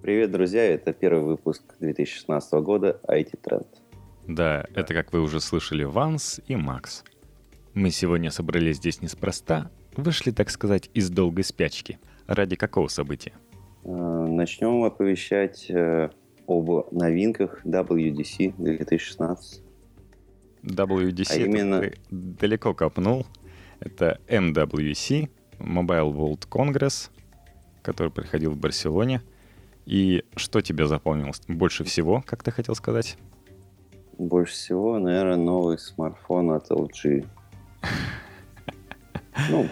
Привет, друзья! Это первый выпуск 2016 года IT Trend. Да, это, как вы уже слышали, Ванс и Макс. Мы сегодня собрались здесь неспроста, вышли, так сказать, из долгой спячки. Ради какого события? Э, начнем оповещать э, об новинках WDC 2016. WDC а именно... ты далеко копнул. Это MWC, Mobile World Congress, который проходил в Барселоне. И что тебе запомнилось больше всего, как ты хотел сказать? Больше всего, наверное, новый смартфон от LG. Ну,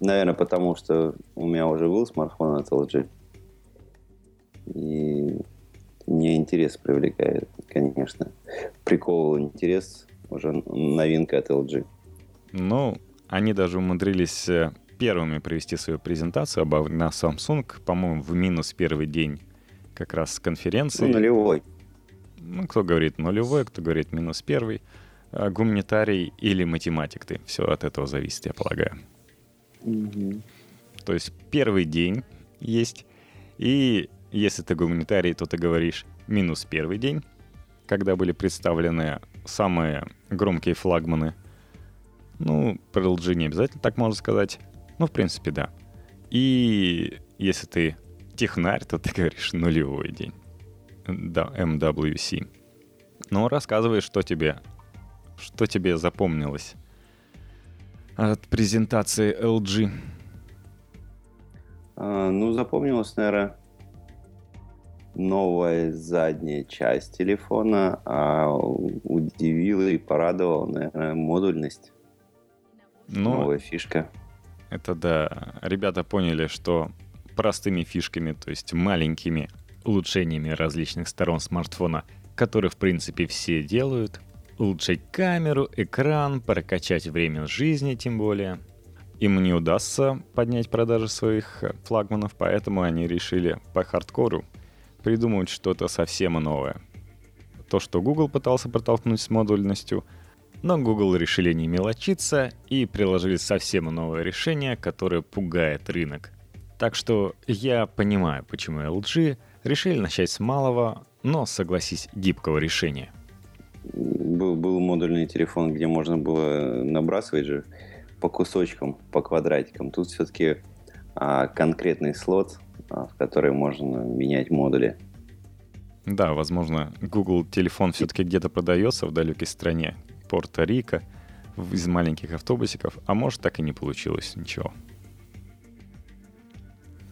наверное, потому что у меня уже был смартфон от LG. И мне интерес привлекает, конечно. Приковывал интерес уже новинка от LG. Ну, они даже умудрились э, первыми провести свою презентацию на Samsung, по-моему, в минус первый день как раз конференции. Ну, нулевой. Ну, кто говорит нулевой, кто говорит минус первый. А гуманитарий или математик ты. Все от этого зависит, я полагаю. Угу. То есть первый день есть. И если ты гуманитарий, то ты говоришь минус первый день, когда были представлены самые громкие флагманы. Ну, про LG не обязательно так можно сказать. Ну, в принципе, да. И если ты технарь, то ты говоришь нулевой день. Да, MWC. Ну, рассказывай, что тебе, что тебе запомнилось от презентации LG. А, ну, запомнилось, наверное, новая задняя часть телефона, а удивила и порадовала, наверное, модульность. Ну, Новая фишка. Это да. Ребята поняли, что простыми фишками, то есть маленькими улучшениями различных сторон смартфона, которые в принципе все делают, улучшить камеру, экран, прокачать время жизни тем более. Им не удастся поднять продажи своих флагманов, поэтому они решили по хардкору придумывать что-то совсем новое. То, что Google пытался протолкнуть с модульностью, но Google решили не мелочиться и приложили совсем новое решение, которое пугает рынок. Так что я понимаю, почему LG решили начать с малого, но, согласись, гибкого решения. Был, был модульный телефон, где можно было набрасывать же по кусочкам, по квадратикам. Тут все-таки а, конкретный слот а, в который можно менять модули. Да, возможно, Google телефон все-таки где-то продается в далекой стране, Порто-Рико, из маленьких автобусиков, а может так и не получилось ничего.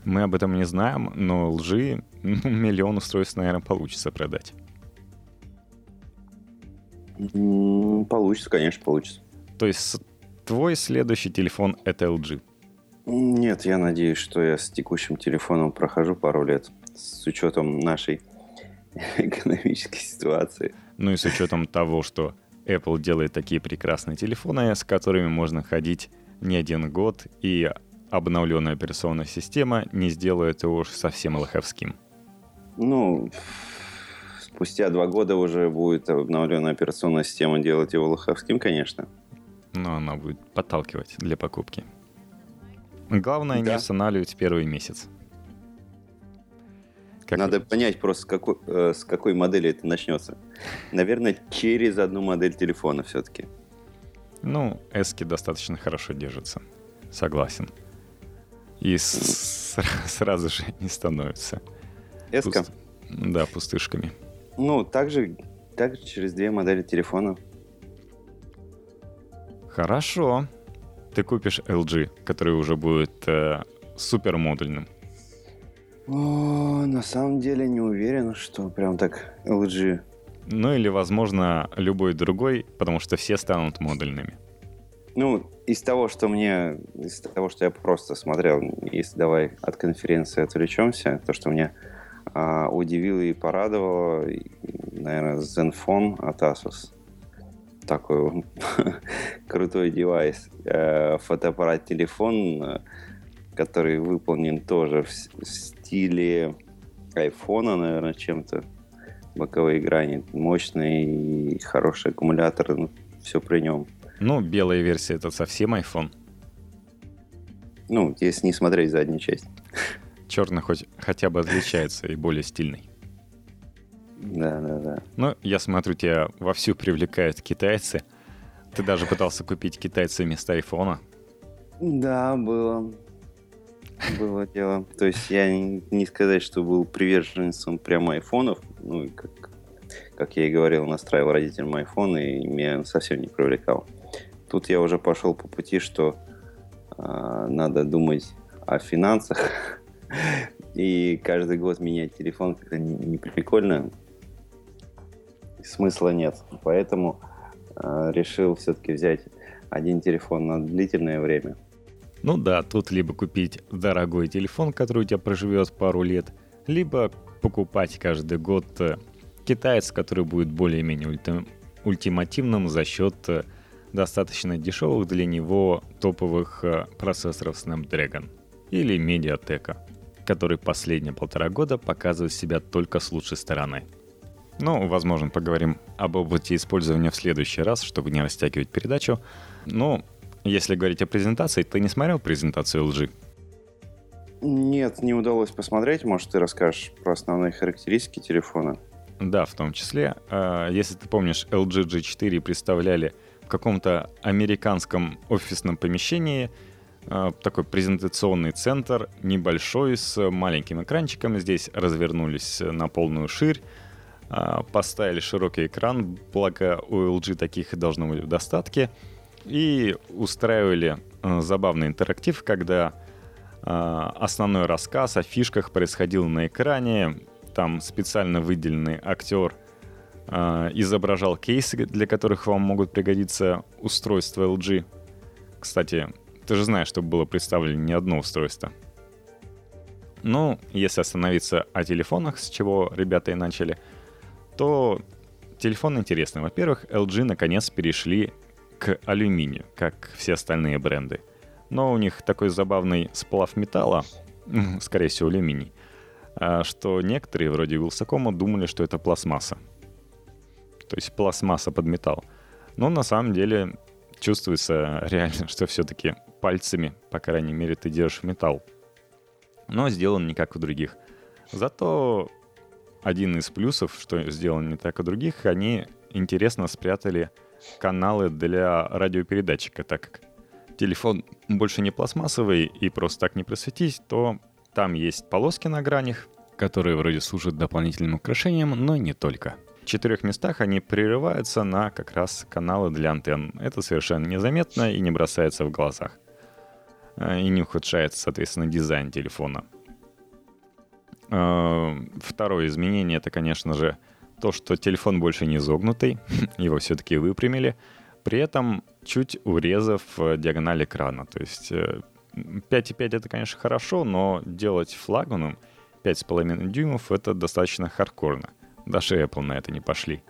Мы об этом не знаем, но лжи ну, миллион устройств, наверное, получится продать. Получится, конечно, получится. То есть твой следующий телефон это LG? Нет, я надеюсь, что я с текущим телефоном прохожу пару лет с учетом нашей экономической ситуации. Ну и с учетом того, что Apple делает такие прекрасные телефоны, с которыми можно ходить не один год, и обновленная операционная система не сделает его уж совсем лоховским. Ну, спустя два года уже будет обновленная операционная система делать его лоховским, конечно. Но она будет подталкивать для покупки. Главное да. не останавливать первый месяц. Как Надо понять просто, с какой, э, с какой модели это начнется. Наверное, через одну модель телефона все-таки. Ну, эски достаточно хорошо держатся. Согласен. И сразу же не становятся. Эска? Пуст... Да, пустышками. Ну, также, также через две модели телефона. Хорошо ты купишь LG, который уже будет э, супер модульным? О, на самом деле не уверен, что прям так LG. Ну или, возможно, любой другой, потому что все станут модульными. Ну, из того, что мне, из того, что я просто смотрел, если давай от конференции отвлечемся, то, что меня а, удивило и порадовало, наверное, Zenfone от Asus такой крутой девайс. Э, фотоаппарат, телефон, э, который выполнен тоже в стиле айфона, наверное, чем-то. Боковые грани. Мощный и хороший аккумулятор. Ну, все при нем. Ну, белая версия это совсем iPhone. Ну, если не смотреть заднюю часть. черный хоть хотя бы отличается и более стильный. Да, да, да. Ну, я смотрю, тебя вовсю привлекают китайцы. Ты даже пытался купить китайцы вместо айфона. Да, было. Было дело. То есть я не, не сказать, что был приверженцем прямо айфонов. Ну, как, как я и говорил, настраивал родителям айфон, и меня совсем не привлекал. Тут я уже пошел по пути, что э, надо думать о финансах. И каждый год менять телефон как-то не, не прикольно. Смысла нет. Поэтому э, решил все-таки взять один телефон на длительное время – ну да, тут либо купить дорогой телефон, который у тебя проживет пару лет, либо покупать каждый год э, китаец, который будет более-менее ульти- ультимативным за счет э, достаточно дешевых для него топовых э, процессоров Snapdragon или Mediatek, который последние полтора года показывает себя только с лучшей стороны. Ну, возможно, поговорим об области использования в следующий раз, чтобы не растягивать передачу. Но если говорить о презентации, ты не смотрел презентацию LG? Нет, не удалось посмотреть. Может, ты расскажешь про основные характеристики телефона? Да, в том числе. А, если ты помнишь, LG G4 представляли каком-то американском офисном помещении а, такой презентационный центр, небольшой, с маленьким экранчиком. Здесь развернулись на полную ширь, а, поставили широкий экран, благо у LG таких должно быть в достатке — и устраивали э, забавный интерактив, когда э, основной рассказ о фишках происходил на экране. Там специально выделенный актер э, изображал кейсы, для которых вам могут пригодиться устройства LG. Кстати, ты же знаешь, что было представлено не одно устройство. Ну, если остановиться о телефонах, с чего ребята и начали, то телефон интересный. Во-первых, LG наконец перешли к алюминию, как все остальные бренды. Но у них такой забавный сплав металла, скорее всего алюминий, а, что некоторые, вроде Вилсакома, думали, что это пластмасса. То есть пластмасса под металл. Но на самом деле чувствуется реально, что все-таки пальцами, по крайней мере, ты держишь металл. Но сделан не как у других. Зато один из плюсов, что сделан не так у других, они интересно спрятали каналы для радиопередатчика, так как телефон больше не пластмассовый и просто так не просветить, то там есть полоски на гранях, которые вроде служат дополнительным украшением, но не только. Четырех местах они прерываются на как раз каналы для антенн. Это совершенно незаметно и не бросается в глазах. А, и не ухудшает, соответственно, дизайн телефона. А, второе изменение это, конечно же, то, что телефон больше не изогнутый, его все-таки выпрямили, при этом чуть урезав э, диагональ экрана. То есть 5,5 э, это, конечно, хорошо, но делать флагманом 5,5 дюймов это достаточно хардкорно. Даже Apple на это не пошли.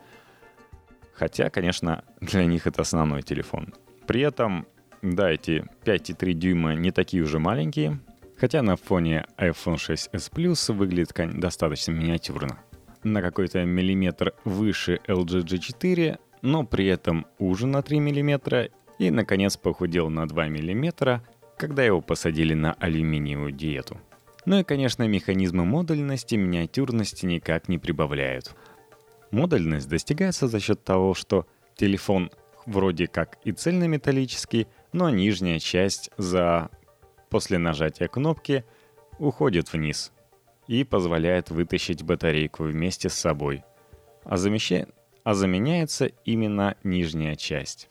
Хотя, конечно, для них это основной телефон. При этом, да, эти 5,3 дюйма не такие уже маленькие, хотя на фоне iPhone 6s Plus выглядит достаточно миниатюрно на какой-то миллиметр выше LG G4, но при этом уже на 3 мм и, наконец, похудел на 2 мм, когда его посадили на алюминиевую диету. Ну и, конечно, механизмы модульности миниатюрности никак не прибавляют. Модульность достигается за счет того, что телефон вроде как и цельнометаллический, но нижняя часть за после нажатия кнопки уходит вниз, и позволяет вытащить батарейку вместе с собой. А, замеща... а заменяется именно нижняя часть.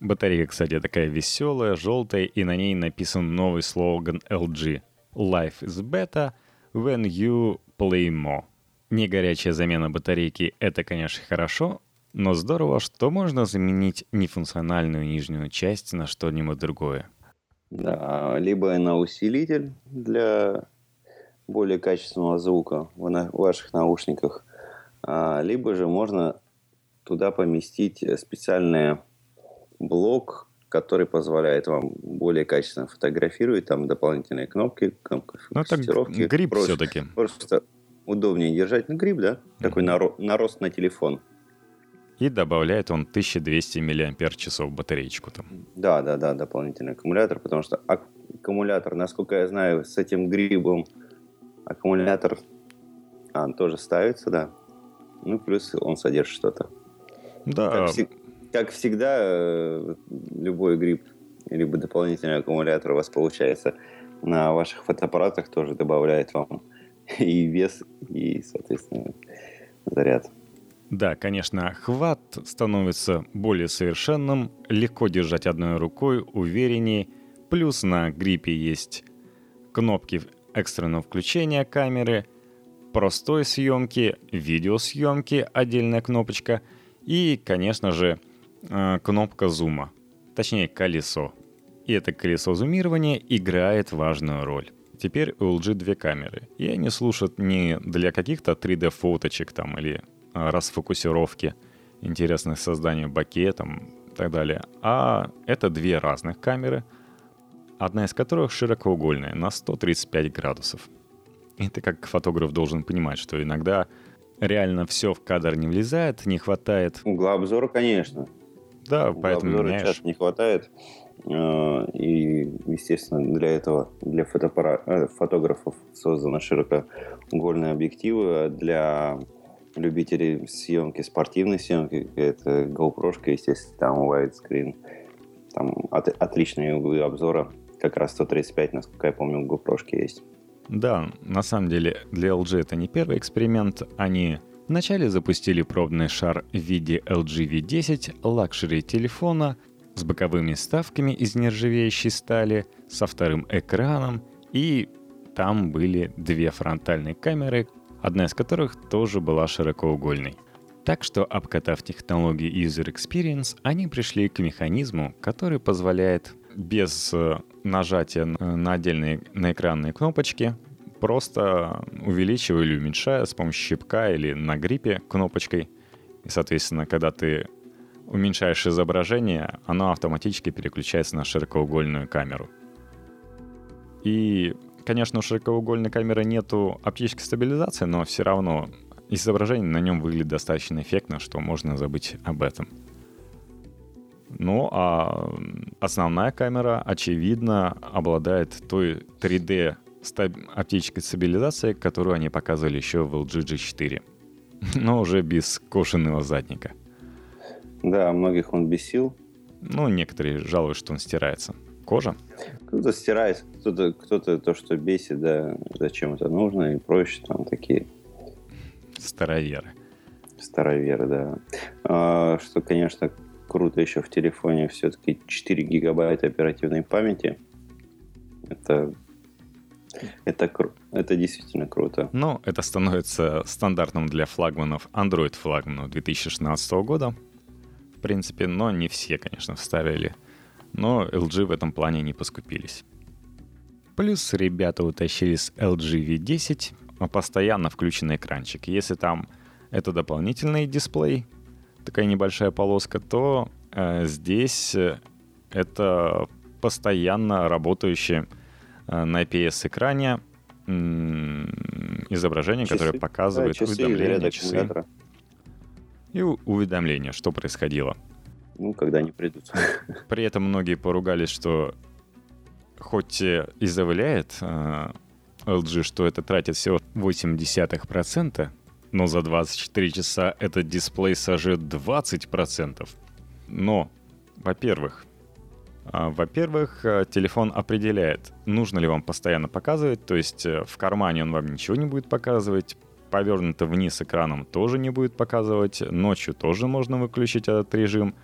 Батарейка, кстати, такая веселая, желтая, и на ней написан новый слоган LG. Life is better when you play more. Не горячая замена батарейки — это, конечно, хорошо, но здорово, что можно заменить нефункциональную нижнюю часть на что-нибудь другое. Да, либо на усилитель для более качественного звука в, ваших наушниках, а, либо же можно туда поместить специальный блок, который позволяет вам более качественно фотографировать, там дополнительные кнопки, кнопка ну, фокусировки. Просто, все-таки. Просто удобнее держать. Ну, гриб, да? Mm-hmm. Такой наро- нарост на телефон. И добавляет он 1200 мАч батареечку там. Да, да, да, дополнительный аккумулятор, потому что аккумулятор, насколько я знаю, с этим грибом аккумулятор а, тоже ставится, да. Ну, плюс он содержит что-то. Да. Как, как всегда, э, любой грипп либо дополнительный аккумулятор у вас получается на ваших фотоаппаратах тоже добавляет вам и вес, и, соответственно, заряд. Да, конечно, хват становится более совершенным, легко держать одной рукой, увереннее. Плюс на гриппе есть кнопки экстренного включения камеры, простой съемки, видеосъемки, отдельная кнопочка и, конечно же, э, кнопка зума, точнее колесо. И это колесо зумирования играет важную роль. Теперь у LG две камеры, и они служат не для каких-то 3D-фоточек там или а, расфокусировки интересных созданий там и так далее, а это две разных камеры, одна из которых широкоугольная на 135 градусов. И ты как фотограф должен понимать, что иногда реально все в кадр не влезает, не хватает. Угла обзора, конечно. Да, поэтому обзора часто не хватает. Э, И, естественно, для этого, для фотоаппара- э, фотографов созданы широкоугольные объективы, а для любителей съемки, спортивной съемки, это GoPro, естественно, там widescreen, там от- отличные углы обзора, как раз 135, насколько я помню, у GoPro есть. Да, на самом деле для LG это не первый эксперимент. Они вначале запустили пробный шар в виде LG V10 luxury телефона с боковыми вставками из нержавеющей стали, со вторым экраном, и там были две фронтальные камеры, одна из которых тоже была широкоугольной. Так что, обкатав технологии User Experience, они пришли к механизму, который позволяет без э, нажатия на на отдельные наэкранные кнопочки просто увеличивая или уменьшая с помощью щипка или на гриппе кнопочкой. И, соответственно, когда ты уменьшаешь изображение, оно автоматически переключается на широкоугольную камеру. И, конечно, у широкоугольной камеры нету оптической стабилизации, но все равно изображение на нем выглядит достаточно эффектно, что можно забыть об этом. Ну, а основная камера, очевидно, обладает той 3D стаб- оптической стабилизацией, которую они показывали еще в LG G4. Но уже без кошенного задника. Да, многих он бесил. Ну, некоторые жалуются, что он стирается. Кожа? Кто-то стирает, кто-то, кто-то то, что бесит, да, зачем это нужно, и проще, там такие Староверы. староверы, да. А, что, конечно, круто еще в телефоне, все-таки 4 гигабайта оперативной памяти. Это, это, кру- это действительно круто. Но это становится стандартом для флагманов Android флагманов 2016 года. В принципе, но не все, конечно, вставили. Но LG в этом плане не поскупились. Плюс ребята утащили с LG V10 постоянно включенный экранчик. Если там это дополнительный дисплей, такая небольшая полоска, то э, здесь э, это постоянно работающее э, на IPS-экране изображение, которое Часы. показывает Да, часы, уведомления, часы и уведомления, что происходило. Ну, когда они придут. При этом многие поругались, что хоть э, и заявляет э, LG, что это тратит всего 0,8%, но за 24 часа этот дисплей сожжет 20%. Но, во-первых, во-первых, э, телефон определяет, нужно ли вам постоянно показывать, то есть э, в кармане он вам ничего не будет показывать, повернуто вниз экраном тоже не будет показывать, ночью тоже можно выключить этот режим,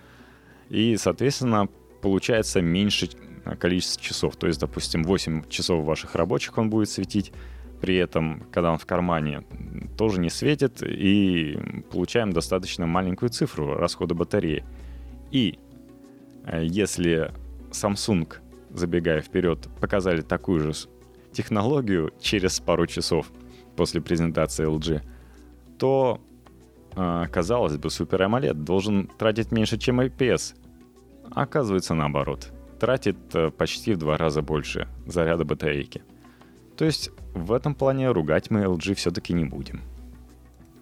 и, соответственно, получается меньше э, количество часов. То есть, допустим, 8 часов ваших рабочих он будет светить, при этом, когда он в кармане, тоже не светит, и получаем достаточно маленькую цифру расхода батареи. И если Samsung, забегая вперед, показали такую же технологию через пару часов после презентации LG, то, э, казалось бы, Super AMOLED должен тратить меньше, чем IPS. А оказывается наоборот. Тратит э, почти в два раза больше заряда батарейки. То есть в этом плане ругать мы LG все-таки не будем.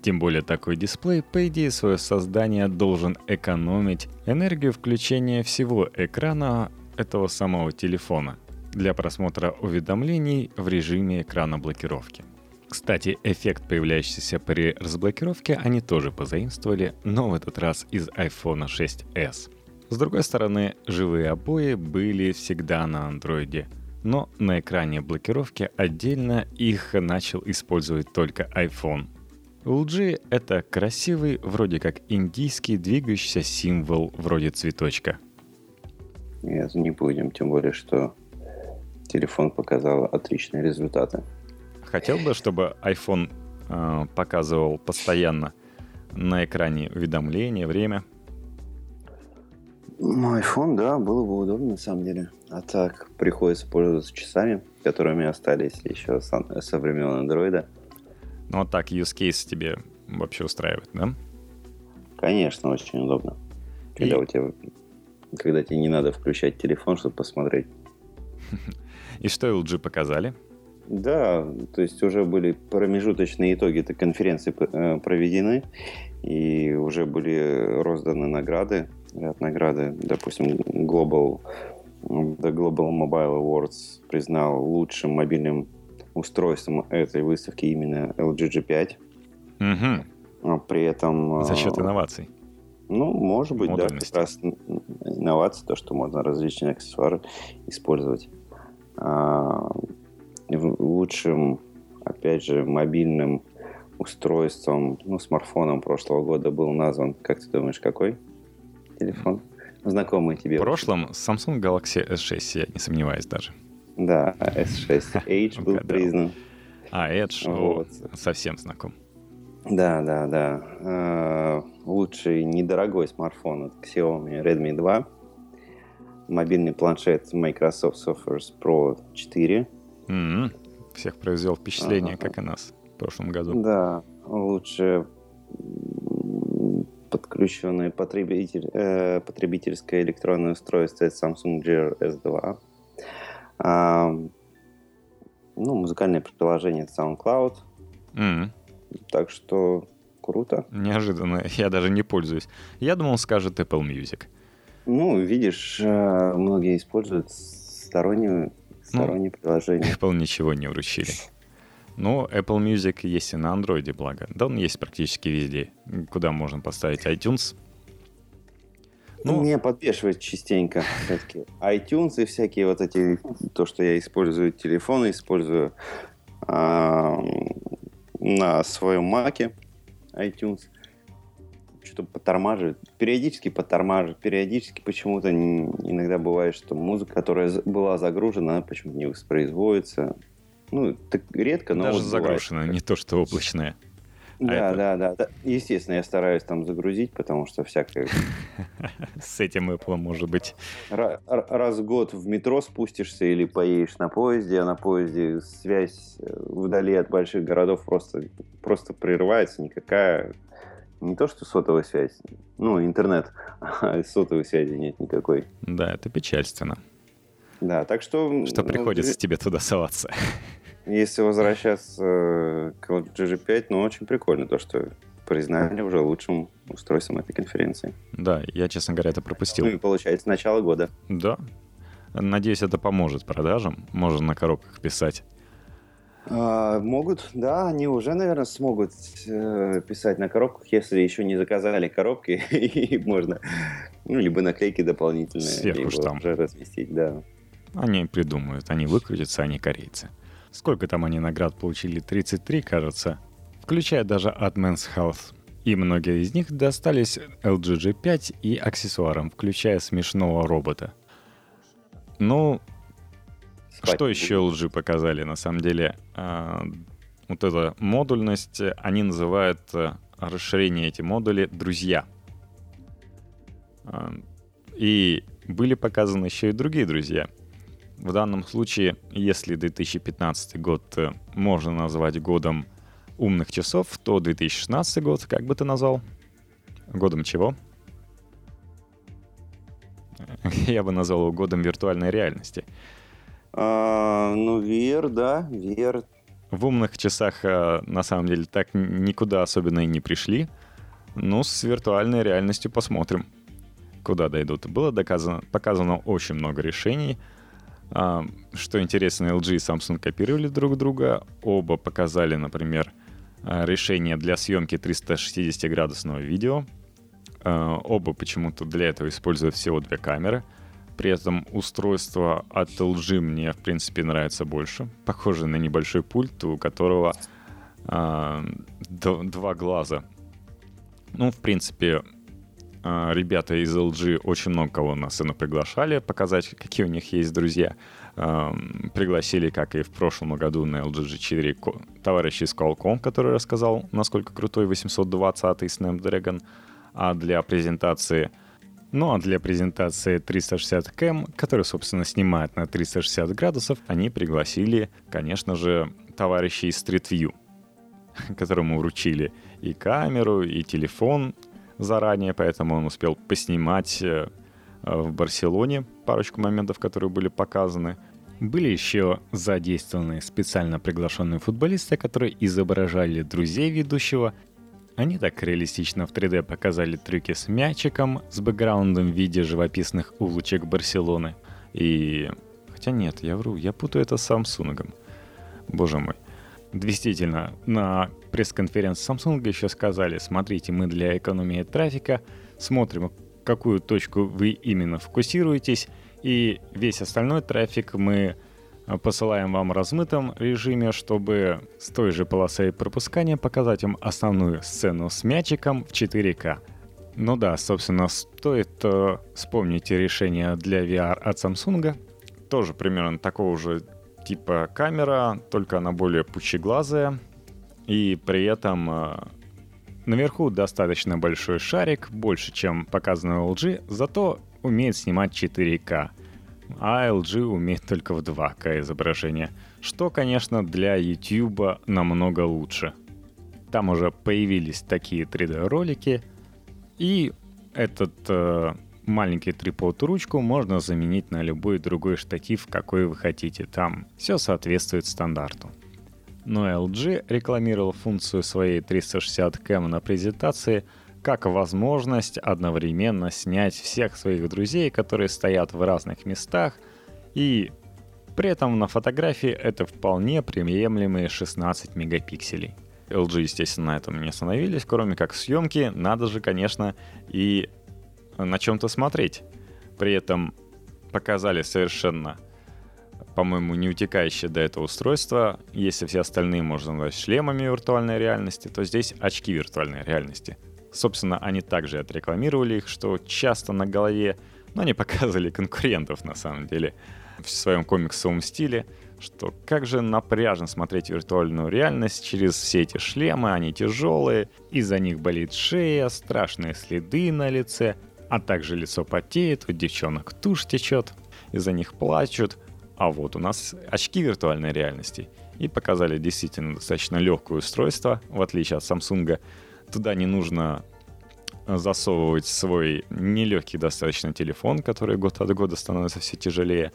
Тем более такой дисплей, по идее, свое создание должен экономить энергию включения всего экрана этого самого телефона для просмотра уведомлений в режиме экрана блокировки. Кстати, эффект, появляющийся при разблокировке, они тоже позаимствовали, но в этот раз из iPhone 6s. С другой стороны, живые обои были всегда на андроиде, но на экране блокировки отдельно их начал использовать только iPhone. LG — это красивый, вроде как индийский двигающийся символ вроде цветочка. Нет, не будем, тем более, что телефон показал отличные результаты. Хотел бы, чтобы iPhone э, показывал постоянно на экране уведомления, время? Ну, iPhone, да, было бы удобно на самом деле. А так приходится пользоваться часами, которые у меня остались еще со, со времен андроида. Ну, вот так use case тебе вообще устраивает, да? Конечно, очень удобно. Когда И... у тебя когда тебе не надо включать телефон, чтобы посмотреть. И что LG показали? Да, то есть уже были промежуточные итоги этой конференции э, проведены, и уже были розданы награды, ряд награды, допустим, Global, The Global Mobile Awards признал лучшим мобильным устройством этой выставки именно LG G5. Угу. При этом... За счет инноваций. Ну, может быть, да, как раз инновации, то, что можно различные аксессуары использовать. А, лучшим, опять же, мобильным устройством, ну, смартфоном прошлого года был назван, как ты думаешь, какой телефон? Знакомый тебе. В прошлом Samsung Galaxy S6, я не сомневаюсь даже. Да, S6 Edge был признан. А, Edge, вот. совсем знаком. Да, да, да. Лучший недорогой смартфон от Xiaomi Redmi 2. Мобильный планшет Microsoft Surface Pro 4. Mm-hmm. Всех произвел впечатление, ага. как и нас в прошлом году. Да, лучше подключенное потребитель, э, потребительское электронное устройство Samsung Gear S2. А, ну, музыкальное приложение SoundCloud. Mm-hmm. Так что круто. Неожиданно. Я даже не пользуюсь. Я думал, скажет Apple Music. Ну, видишь, э, многие используют сторонние, сторонние ну, приложения. Apple ничего не вручили. Но Apple Music есть и на Android, благо. Да, он есть практически везде. Куда можно поставить iTunes. Ну, Меня подбешивает частенько все-таки iTunes и всякие вот эти, то, что я использую телефоны, использую а, на своем маке iTunes. Что-то подтормаживает. Периодически подтормаживает. Периодически почему-то иногда бывает, что музыка, которая была загружена, она почему-то не воспроизводится. Ну, так редко, но Даже вот загружена, не то, что облачная. А да, это... да, да, да. Естественно, я стараюсь там загрузить, потому что всякое... С этим Apple может быть. Раз в год в метро спустишься или поедешь на поезде, а на поезде связь э, вдали от больших городов просто, просто прерывается. Никакая... Не то, что сотовая связь, ну, интернет, а сотовой связи нет никакой. Да, это печальственно. Да, так что... Что приходится ну, тебе туда соваться. Если возвращаться э, к GG5, ну, очень прикольно то, что признали уже лучшим устройством этой конференции. Да, я, честно говоря, это пропустил. Ну и получается начало года. Да. Надеюсь, это поможет продажам. Можно на коробках писать. А, могут, да, они уже, наверное, смогут э, писать на коробках, если еще не заказали коробки, и можно, ну, либо наклейки дополнительные, Сверху либо штамп. уже разместить, да. Они придумают, они выкрутятся, они корейцы. Сколько там они наград получили? 33, кажется. Включая даже от Men's Health. И многие из них достались LG G5 и аксессуарам, включая смешного робота. Ну, Спать что еще LG показали? На самом деле, э, вот эта модульность, они называют э, расширение эти модули «друзья». Э, и были показаны еще и другие друзья — в данном случае, если 2015 год э, можно назвать годом умных часов, то 2016 год, как бы ты назвал? Годом чего? Я бы назвал его годом виртуальной реальности. А, ну, VR, да, VR. В умных часах э, на самом деле так никуда особенно и не пришли. Ну, с виртуальной реальностью посмотрим, куда дойдут. Было доказано, показано очень много решений — что интересно, LG и Samsung копировали друг друга. Оба показали, например, а, решение для съемки 360-градусного видео. А, оба почему-то для этого используют всего две камеры. При этом устройство от LG мне, в принципе, нравится больше. Похоже на небольшой пульт, у которого э, два глаза. Ну, в принципе, ребята из LG очень много кого на сцену приглашали, показать, какие у них есть друзья. Э, пригласили, как и в прошлом году на LG G4, товарища из Qualcomm, который рассказал, насколько крутой 820 Snapdragon. А для презентации ну а для презентации 360 Cam, который, собственно, снимает на 360 градусов, они пригласили, конечно же, товарищей из Street View, которому вручили и камеру, и телефон заранее, поэтому он успел поснимать э, в Барселоне парочку моментов, которые были показаны. Были еще задействованы специально приглашенные футболисты, которые изображали друзей ведущего они так реалистично в 3D показали трюки с мячиком, с бэкграундом в виде живописных улочек Барселоны. И... Хотя нет, я вру, я путаю это с Samsung. Боже мой. Действительно, на пресс-конференции Samsung еще сказали, смотрите, мы для экономии трафика смотрим, какую точку вы именно фокусируетесь, и весь остальной трафик мы посылаем вам размытом режиме, чтобы с той же полосой пропускания показать вам основную сцену с мячиком в 4К. Ну да, собственно, стоит э, вспомнить решение для VR от Samsung. Тоже примерно такого же типа камера, только она более пучеглазая. И при этом э, наверху достаточно большой шарик, больше, чем показано у LG, зато умеет снимать 4К а LG умеет только в 2К изображение, что, конечно, для YouTube намного лучше. Там уже появились такие 3D-ролики, и этот э, маленький трипод ручку можно заменить на любой другой штатив, какой вы хотите. Там все соответствует стандарту. Но LG рекламировал функцию своей 360 Cam на презентации – как возможность одновременно снять всех своих друзей, которые стоят в разных местах, и при этом на фотографии это вполне приемлемые 16 мегапикселей. LG, естественно, на этом не остановились, кроме как съемки, надо же, конечно, и на чем-то смотреть. При этом показали совершенно, по-моему, не утекающее до этого устройство. Если все остальные можно назвать шлемами виртуальной реальности, то здесь очки виртуальной реальности. Собственно, они также отрекламировали их, что часто на голове, но они показывали конкурентов на самом деле в своем комиксовом стиле, что как же напряжно смотреть виртуальную реальность через все эти шлемы, они тяжелые, из-за них болит шея, страшные следы на лице, а также лицо потеет, у девчонок тушь течет, из-за них плачут, а вот у нас очки виртуальной реальности. И показали действительно достаточно легкое устройство, в отличие от Samsung, Туда не нужно засовывать свой нелегкий достаточно телефон, который год от года становится все тяжелее.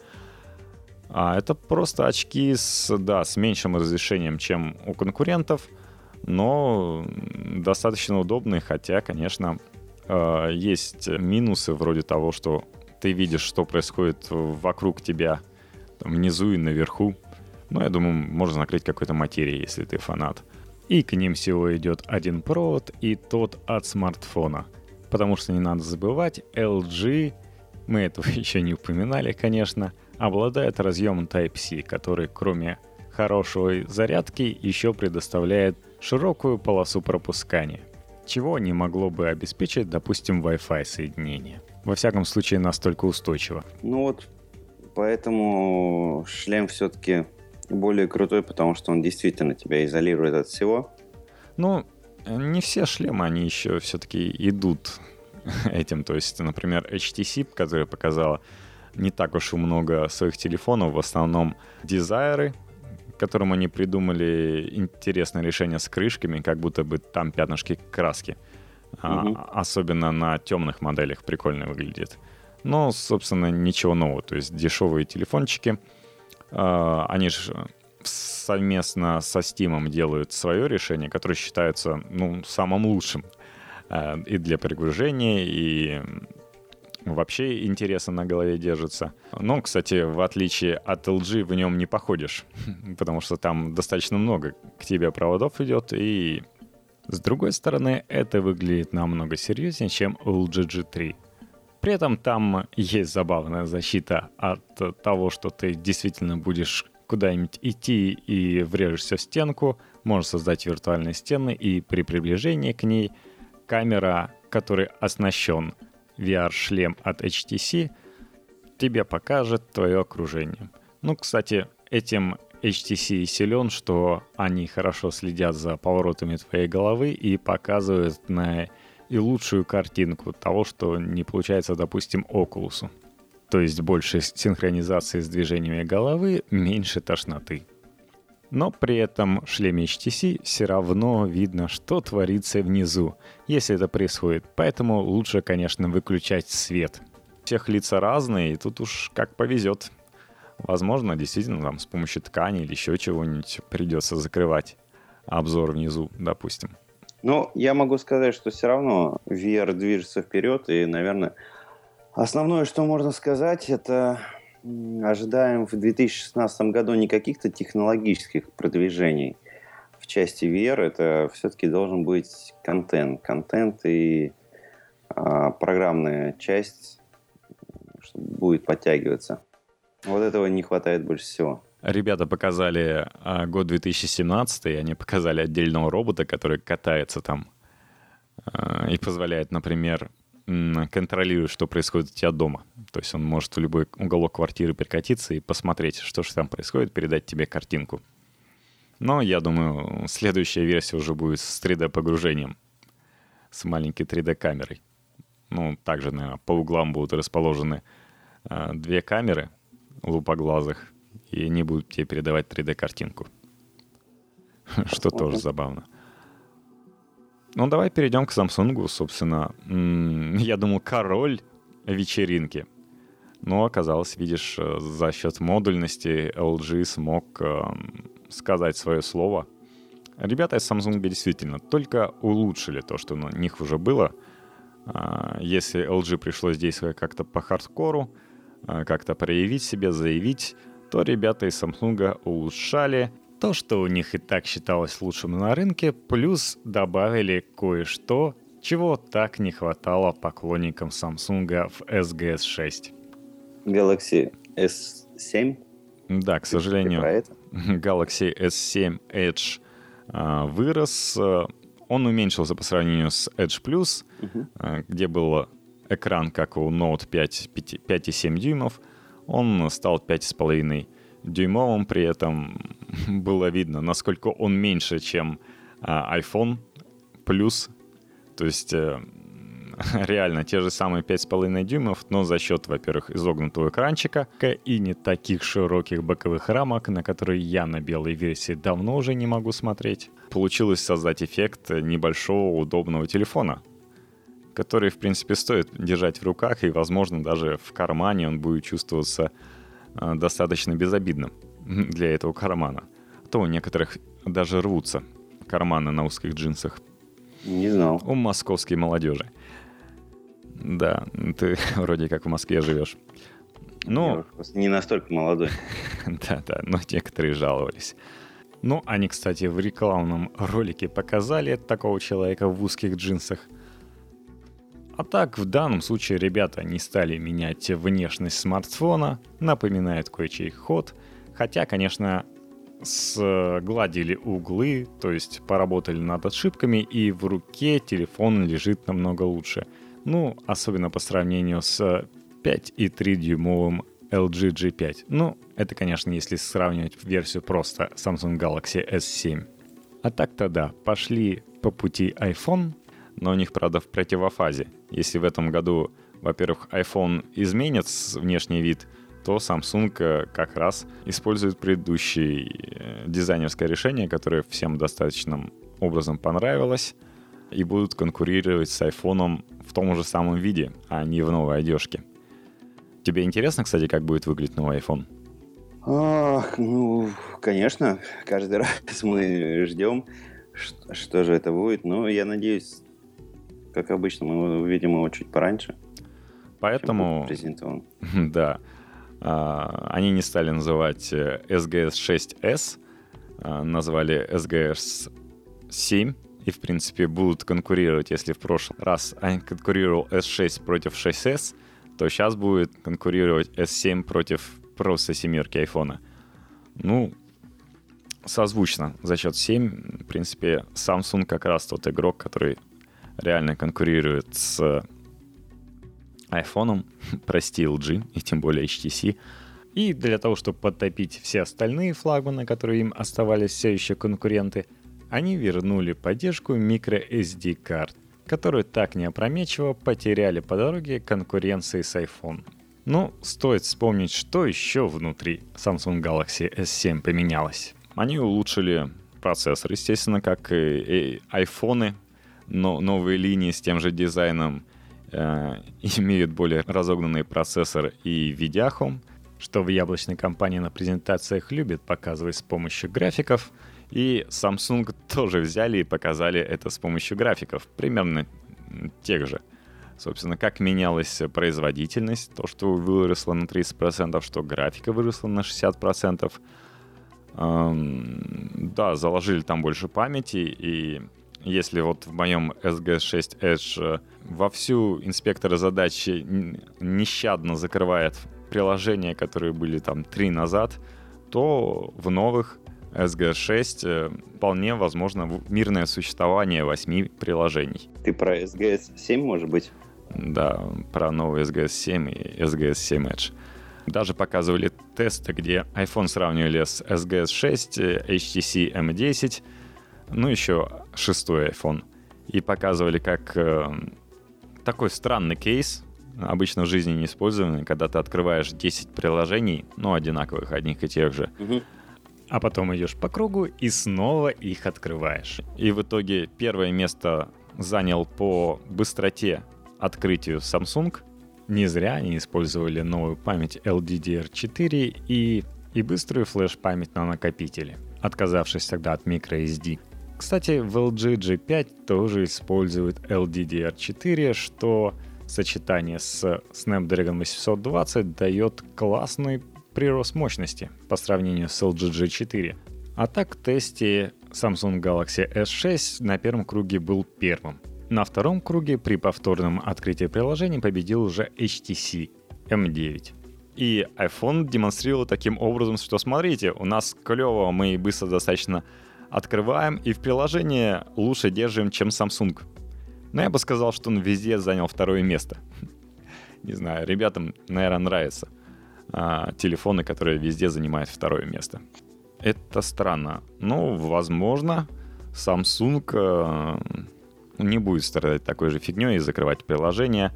А это просто очки с, да, с меньшим разрешением, чем у конкурентов, но достаточно удобные, хотя, конечно, э, есть минусы вроде того, что ты видишь, что происходит вокруг тебя, там, внизу и наверху. Но я думаю, можно накрыть какой-то материей, если ты фанат. И к ним всего идет один провод, и тот от смартфона. Потому что не надо забывать, LG, мы этого еще не упоминали, конечно, обладает разъемом Type-C, который кроме хорошей зарядки еще предоставляет широкую полосу пропускания, чего не могло бы обеспечить, допустим, Wi-Fi соединение. Во всяком случае, настолько устойчиво. Ну вот, поэтому шлем все-таки более крутой, потому что он действительно тебя изолирует от всего. Ну, не все шлемы, они еще все-таки идут этим. То есть, например, HTC, которая показала не так уж и много своих телефонов, в основном дизайры, которым они придумали интересное решение с крышками, как будто бы там пятнышки краски. Угу. А, особенно на темных моделях прикольно выглядит. Но, собственно, ничего нового. То есть дешевые телефончики — а, они же совместно со Steam делают свое решение, которое считается ну, самым лучшим а, и для перегружения, и вообще интересно на голове держится. Но, кстати, в отличие от LG, в нем не походишь, потому что там достаточно много к тебе проводов идет, и с другой стороны, это выглядит намного серьезнее, чем LG G3. При этом там есть забавная защита от того, что ты действительно будешь куда-нибудь идти и врежешься в стенку, можешь создать виртуальные стены, и при приближении к ней камера, который оснащен VR-шлем от HTC, тебе покажет твое окружение. Ну, кстати, этим HTC силен, что они хорошо следят за поворотами твоей головы и показывают на и лучшую картинку того, что не получается, допустим, Oculus. То есть больше синхронизации с движениями головы, меньше тошноты. Но при этом в шлеме HTC все равно видно, что творится внизу, если это происходит. Поэтому лучше, конечно, выключать свет. У всех лица разные, и тут уж как повезет. Возможно, действительно, там с помощью ткани или еще чего-нибудь придется закрывать обзор внизу, допустим. Ну, я могу сказать, что все равно VR движется вперед, и, наверное, основное, что можно сказать, это ожидаем в 2016 году не каких-то технологических продвижений в части VR, это все-таки должен быть контент. Контент и а, программная часть будет подтягиваться. Вот этого не хватает больше всего. Ребята показали а, год 2017, и они показали отдельного робота, который катается там а, и позволяет, например, контролировать, что происходит у тебя дома. То есть он может в любой уголок квартиры перекатиться и посмотреть, что же там происходит, передать тебе картинку. Но я думаю, следующая версия уже будет с 3D-погружением, с маленькой 3D-камерой. Ну, также, наверное, по углам будут расположены э, две камеры лупоглазых, и они будут тебе передавать 3D-картинку. Что тоже забавно. Ну, давай перейдем к Samsung, собственно. Я думал, король вечеринки. Но оказалось, видишь, за счет модульности LG смог э, сказать свое слово. Ребята из Samsung действительно только улучшили то, что у них уже было. Э, если LG пришлось действовать как-то по хардкору, э, как-то проявить себя, заявить, то ребята из Samsung улучшали то, что у них и так считалось лучшим на рынке, плюс добавили кое-что, чего так не хватало поклонникам Samsung в SGS 6. Galaxy S7? Да, к сожалению, Galaxy S7 Edge а, вырос. Он уменьшился по сравнению с Edge Plus, угу. а, где был экран, как у Note 5, 5,7 дюймов. Он стал 5,5 дюймовым, при этом было видно, насколько он меньше, чем а, iPhone Plus. То есть э, реально те же самые 5,5 дюймов, но за счет, во-первых, изогнутого экранчика и не таких широких боковых рамок, на которые я на белой версии давно уже не могу смотреть, получилось создать эффект небольшого удобного телефона, который, в принципе, стоит держать в руках, и, возможно, даже в кармане он будет чувствоваться Э, достаточно безобидным для этого кармана. То у некоторых даже рвутся карманы на узких джинсах. Не знал. У московской молодежи. Да, ты вроде как в Москве живешь. Ну, не настолько молодой. Да-да, но некоторые жаловались. Ну, они, кстати, в рекламном ролике показали такого человека в узких джинсах – а так, в данном случае ребята не стали менять внешность смартфона, напоминает кое-чей ход, хотя, конечно, сгладили углы, то есть поработали над ошибками, и в руке телефон лежит намного лучше. Ну, особенно по сравнению с 5,3-дюймовым LG G5. Ну, это, конечно, если сравнивать версию просто Samsung Galaxy S7. А так-то да, пошли по пути iPhone, но у них, правда, в противофазе. Если в этом году, во-первых, iPhone изменит внешний вид, то Samsung э, как раз использует предыдущее э, дизайнерское решение, которое всем достаточным образом понравилось, и будут конкурировать с iPhone в том же самом виде, а не в новой одежке. Тебе интересно, кстати, как будет выглядеть новый iPhone? Ах, ну, конечно, каждый раз мы ждем, что же это будет. Но я надеюсь, как обычно, мы увидим его чуть пораньше. Поэтому... презентован. Да. А, они не стали называть SGS 6S, а, назвали SGS 7, и, в принципе, будут конкурировать, если в прошлый раз они конкурировал S6 против 6S, то сейчас будет конкурировать S7 против просто семерки айфона. Ну, созвучно за счет 7. В принципе, Samsung как раз тот игрок, который реально конкурирует с iPhone, прости, LG и тем более HTC. И для того, чтобы подтопить все остальные флагманы, которые им оставались все еще конкуренты, они вернули поддержку microSD карт, которые так неопрометчиво потеряли по дороге конкуренции с iPhone. Ну, стоит вспомнить, что еще внутри Samsung Galaxy S7 поменялось. Они улучшили процессор, естественно, как и, айфоны, но новые линии с тем же дизайном имеют более разогнанный процессор и видяху, что в яблочной компании на презентациях любят показывать с помощью графиков. И Samsung тоже взяли и показали это с помощью графиков, примерно тех же. Собственно, как менялась производительность, то, что выросло на 30%, что графика выросла на 60%. Эм, да, заложили там больше памяти, и если вот в моем SG6 Edge э, вовсю инспекторы задачи нещадно закрывает приложения, которые были там три назад, то в новых SG6 э, вполне возможно мирное существование восьми приложений. Ты про SGS 7, может быть? Да, про новый SGS 7 и SGS 7 Edge. Даже показывали тесты, где iPhone сравнивали с SGS 6, HTC M10, ну еще шестой iPhone. И показывали, как э, такой странный кейс, обычно в жизни не использованный, когда ты открываешь 10 приложений, ну, одинаковых, одних и тех же, угу. а потом идешь по кругу и снова их открываешь. И в итоге первое место занял по быстроте открытию Samsung, не зря они использовали новую память LDDR4 и, и быструю флеш-память на накопителе, отказавшись тогда от microSD. Кстати, в LG G5 тоже используют LDDR4, что в сочетании с Snapdragon 820 дает классный прирост мощности по сравнению с LG G4. А так в тесте Samsung Galaxy S6 на первом круге был первым. На втором круге при повторном открытии приложения победил уже HTC M9. И iPhone демонстрировал таким образом, что смотрите, у нас клево, мы быстро достаточно открываем и в приложении лучше держим, чем Samsung. Но я бы сказал, что он везде занял второе место. Не знаю, ребятам, наверное, нравятся а, телефоны, которые везде занимают второе место. Это странно. Ну, возможно, Samsung а, не будет страдать такой же фигней и закрывать приложение.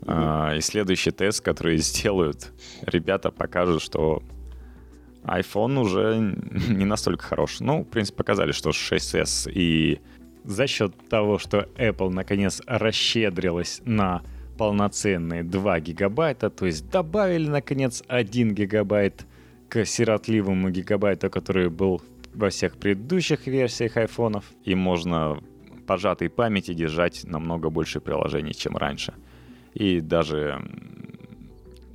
Mm-hmm. И следующий тест, который сделают, ребята покажут, что iPhone уже не настолько хорош. Ну, в принципе, показали, что 6s и за счет того, что Apple наконец расщедрилась на полноценные 2 гигабайта, то есть добавили наконец 1 гигабайт к сиротливому гигабайту, который был во всех предыдущих версиях айфонов, и можно пожатой памяти держать намного больше приложений, чем раньше. И даже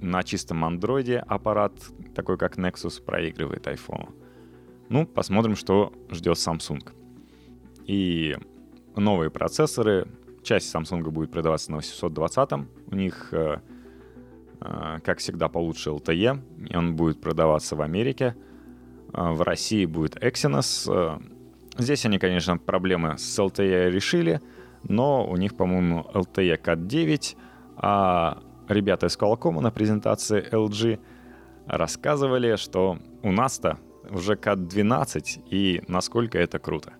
на чистом андроиде аппарат, такой как Nexus, проигрывает iPhone. Ну, посмотрим, что ждет Samsung. И новые процессоры, часть Samsung будет продаваться на 820. У них, э, э, как всегда, получше LTE, и он будет продаваться в Америке. Э, в России будет Exynos, Здесь они, конечно, проблемы с LTE решили, но у них, по-моему, LTE Cat 9, а ребята из Qualcomm на презентации LG рассказывали, что у нас-то уже Cat 12 и насколько это круто.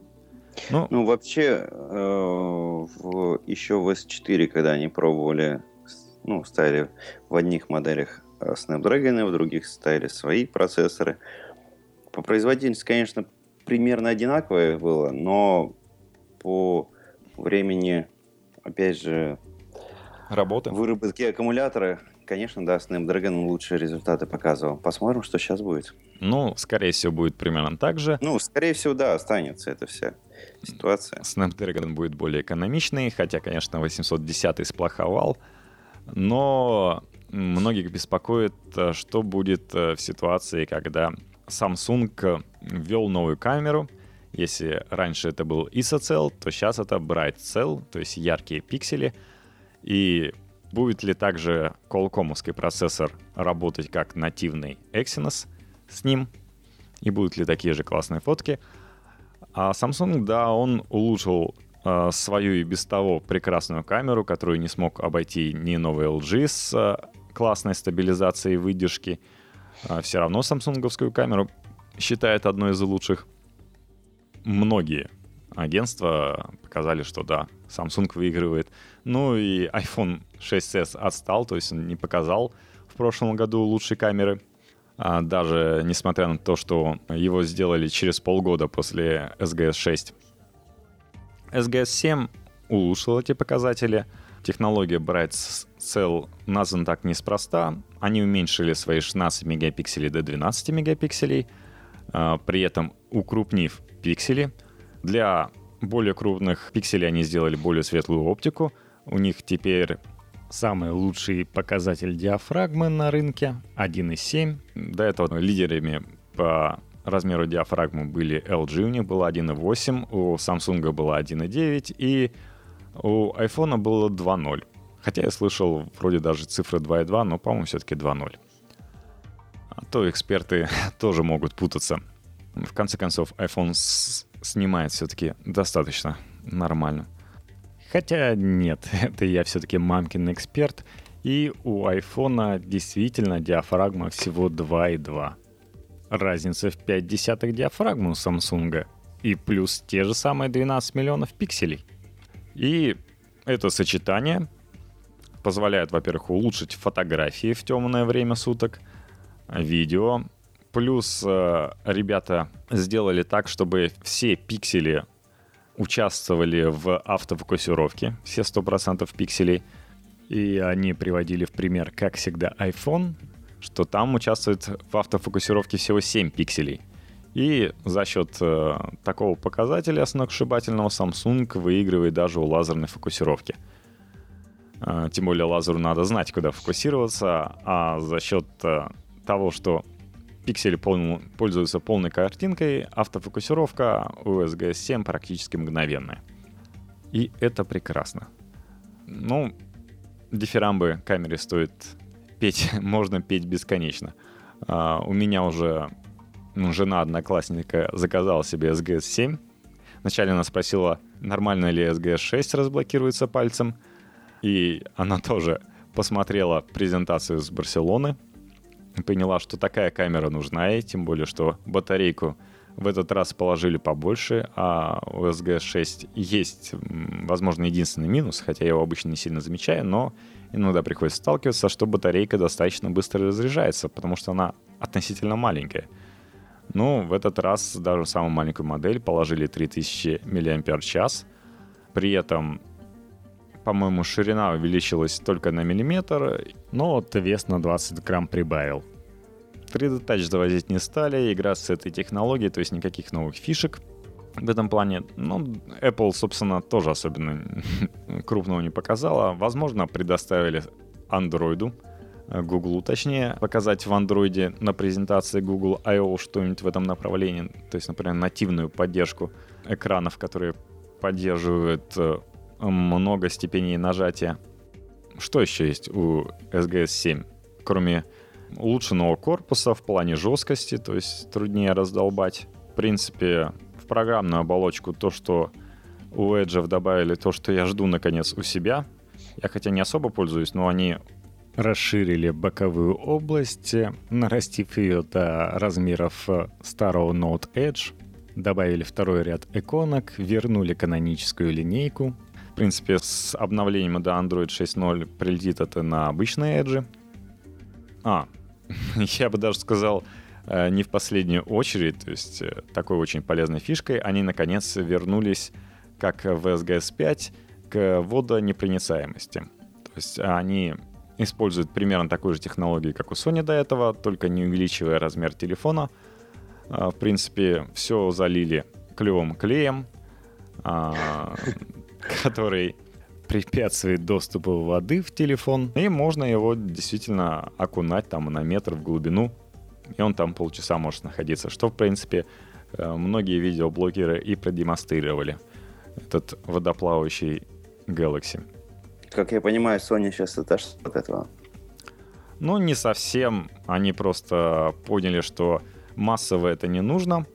Ну, ну вообще, э, в, еще в S4, когда они пробовали, ну, ставили в одних моделях э, Snapdragon, в других ставили свои процессоры. По производительности, конечно, примерно одинаковое было, но по времени, опять же, работы, выработки аккумулятора, конечно, да, Snapdragon лучшие результаты показывал. Посмотрим, что сейчас будет. Ну, скорее всего, будет примерно так же. Ну, скорее всего, да, останется эта вся ситуация. Snapdragon будет более экономичный, хотя, конечно, 810 сплоховал. Но многих беспокоит, э, что будет э, в ситуации, когда Samsung ввел новую камеру. Если раньше это был ISO-цел, то сейчас это Bright Cell, то есть яркие пиксели. И будет ли также Qualcomm'ский процессор работать как нативный Exynos с ним? И будут ли такие же классные фотки? А Samsung, да, он улучшил э, свою и без того прекрасную камеру, которую не смог обойти ни новый LG с э, классной стабилизацией выдержки. Э, все равно самсунговскую камеру считает одной из лучших. Многие агентства показали, что да, Samsung выигрывает. Ну и iPhone 6s отстал, то есть он не показал в прошлом году лучшей камеры. А даже несмотря на то, что его сделали через полгода после SGS 6. SGS 7 улучшил эти показатели. Технология Bright Cell названа так неспроста. Они уменьшили свои 16 мегапикселей до 12 мегапикселей, а, при этом укрупнив пиксели. Для более крупных пикселей они сделали более светлую оптику. У них теперь самый лучший показатель диафрагмы на рынке 1,7. До этого лидерами по размеру диафрагмы были LG, у них было 1.8, у Samsung было 1.9 и у iPhone было 2.0. Хотя я слышал вроде даже цифры 2.2, но, по-моему, все-таки 2.0. А то эксперты тоже могут путаться. В конце концов, iPhone снимает все-таки достаточно нормально. Хотя нет, это я все-таки мамкин эксперт. И у iPhone действительно диафрагма всего 2.2 разница в 5 десятых диафрагмы у Samsung и плюс те же самые 12 миллионов пикселей. И это сочетание позволяет, во-первых, улучшить фотографии в темное время суток, видео. Плюс э, ребята сделали так, чтобы все пиксели участвовали в автофокусировке, все 100% пикселей. И они приводили в пример, как всегда, iPhone, что там участвует в автофокусировке всего 7 пикселей. И за счет э, такого показателя сногсшибательного Samsung выигрывает даже у лазерной фокусировки. Э, тем более лазеру надо знать, куда фокусироваться, а за счет э, того, что пиксели пол, пользуются полной картинкой, автофокусировка у SGS 7 практически мгновенная. И это прекрасно. Ну, дифирамбы камере стоит петь, можно петь бесконечно. Uh, у меня уже ну, жена одноклассника заказала себе SGS 7. Вначале она спросила, нормально ли SGS 6 разблокируется пальцем. И она тоже посмотрела презентацию с Барселоны. Поняла, что такая камера нужна ей, тем более, что батарейку в этот раз положили побольше, а у SGS 6 есть, возможно, единственный минус, хотя я его обычно не сильно замечаю, но иногда приходится сталкиваться, что батарейка достаточно быстро разряжается, потому что она относительно маленькая. Ну, в этот раз даже самую маленькую модель положили 3000 мАч. При этом, по-моему, ширина увеличилась только на миллиметр, но вот вес на 20 грамм прибавил. 3D Touch завозить не стали, игра с этой технологией, то есть никаких новых фишек в этом плане. Ну, Apple, собственно, тоже особенно крупного не показала. Возможно, предоставили Android, Google, точнее, показать в Android на презентации Google I.O. что-нибудь в этом направлении. То есть, например, нативную поддержку экранов, которые поддерживают много степеней нажатия. Что еще есть у SGS 7? Кроме улучшенного корпуса в плане жесткости, то есть труднее раздолбать. В принципе, в программную оболочку то, что у Edge добавили, то, что я жду наконец у себя. Я хотя не особо пользуюсь, но они расширили боковую область, нарастив ее до размеров старого Note Edge, добавили второй ряд иконок, вернули каноническую линейку. В принципе, с обновлением до Android 6.0 прилетит это на обычные Edge. А, я бы даже сказал, не в последнюю очередь, то есть такой очень полезной фишкой, они наконец вернулись, как в SGS 5, к водонепроницаемости. То есть они используют примерно такую же технологию, как у Sony до этого, только не увеличивая размер телефона. В принципе, все залили клевым клеем, который препятствует доступу воды в телефон, и можно его действительно окунать там на метр в глубину, и он там полчаса может находиться, что, в принципе, э, многие видеоблогеры и продемонстрировали. Этот водоплавающий Galaxy. Как я понимаю, Sony сейчас отошла от этого. Ну, не совсем. Они просто поняли, что массово это не нужно.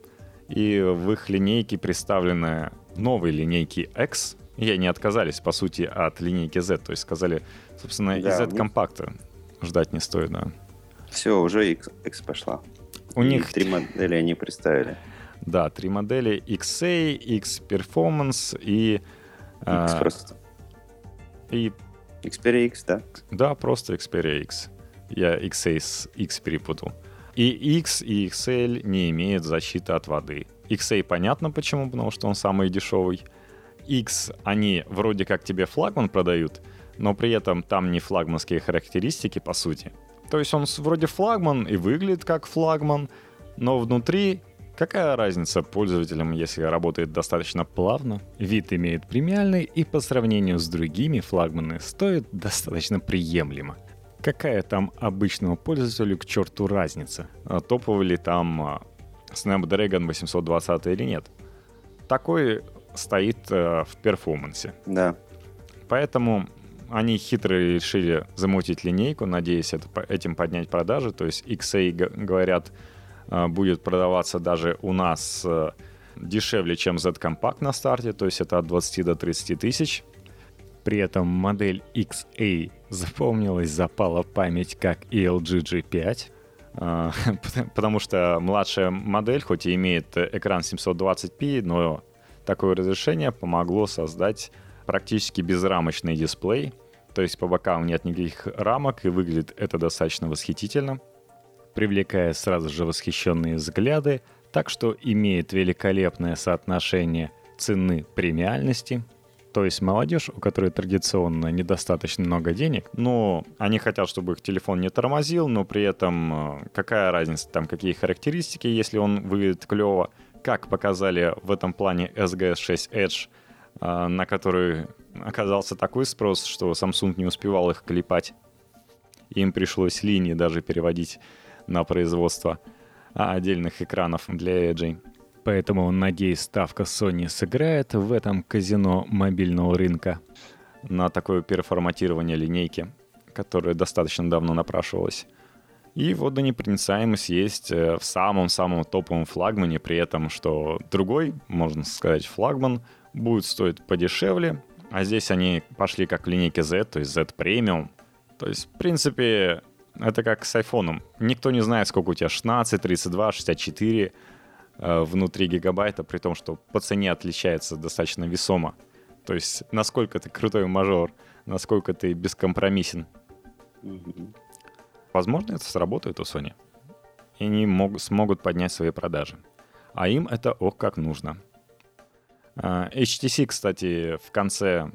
И в их линейке представлены новые линейки X. И они отказались, по сути, от линейки Z. То есть сказали, собственно, да, и Z-компакта ждать не стоит, да. Все, уже X, X пошла. У и них три модели они представили. Да, три модели XA, X Performance и... X а, просто. И... Xperia X, да? Да, просто Xperia X. Я XA с X перепутал. И X и XL не имеют защиты от воды. XA понятно почему, потому что он самый дешевый. X они вроде как тебе флагман продают, но при этом там не флагманские характеристики по сути. То есть он вроде флагман и выглядит как флагман, но внутри Какая разница пользователям, если работает достаточно плавно? Вид имеет премиальный и по сравнению с другими флагманы стоит достаточно приемлемо. Какая там обычному пользователю к черту разница? А топовый ли там а, Snapdragon 820 или нет? Такой стоит э, в перформансе. Да. Поэтому они хитро решили замутить линейку, надеясь это, этим поднять продажи. То есть XA говорят, а, будет продаваться даже у нас э, дешевле, чем Z-Compact на старте, то есть это от 20 до 30 тысяч. При этом модель XA запомнилась, запала память как и LG G5, а, потому что младшая модель, хоть и имеет экран 720p, но такое разрешение помогло создать практически безрамочный дисплей, то есть по бокам нет никаких рамок, и выглядит это достаточно восхитительно – привлекая сразу же восхищенные взгляды, так что имеет великолепное соотношение цены премиальности, то есть молодежь, у которой традиционно недостаточно много денег, но они хотят, чтобы их телефон не тормозил, но при этом э, какая разница, там какие характеристики, если он выглядит клево, как показали в этом плане SGS 6 Edge, э, на который оказался такой спрос, что Samsung не успевал их клепать. Им пришлось линии даже переводить на производство отдельных экранов для Edge. Поэтому, надеюсь, ставка Sony сыграет в этом казино мобильного рынка на такое переформатирование линейки, которое достаточно давно напрашивалось. И водонепроницаемость есть э, в самом-самом топовом флагмане, при этом, что другой, можно сказать, флагман будет стоить подешевле, а здесь они пошли как в линейке Z, то есть Z Premium. То есть, в принципе, это как с айфоном. Никто не знает, сколько у тебя 16, 32, 64 э, внутри гигабайта, при том, что по цене отличается достаточно весомо. То есть, насколько ты крутой мажор, насколько ты бескомпромиссен. Mm-hmm. Возможно, это сработает у Sony. И они мог, смогут поднять свои продажи. А им это ох как нужно. Э, HTC, кстати, в конце,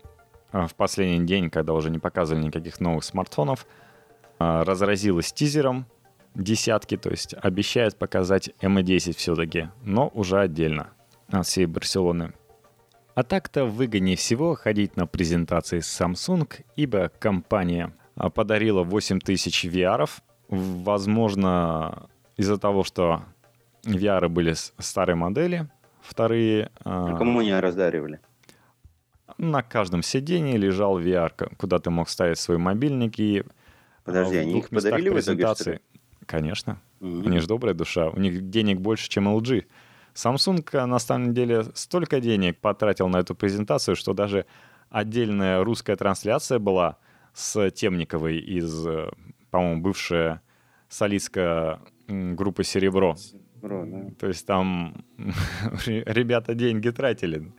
uh, в последний день, когда уже не показывали никаких новых смартфонов, а, разразилась тизером десятки, то есть обещает показать M10 все-таки, но уже отдельно от всей Барселоны. А так-то выгоднее всего ходить на презентации Samsung, ибо компания а, подарила 8000 VR. Возможно, из-за того, что VR были старой модели, вторые... А, а кому не раздаривали? На каждом сидении лежал VR, куда ты мог ставить свой мобильник, и Подожди, а они их подарили в итоге? Конечно. Mm-hmm. Они же добрая душа. У них денег больше, чем LG. Samsung на самом деле столько денег потратил на эту презентацию, что даже отдельная русская трансляция была с Темниковой из, э, по-моему, бывшая солистка группы «Серебро». Серебро да. То есть там ребята деньги тратили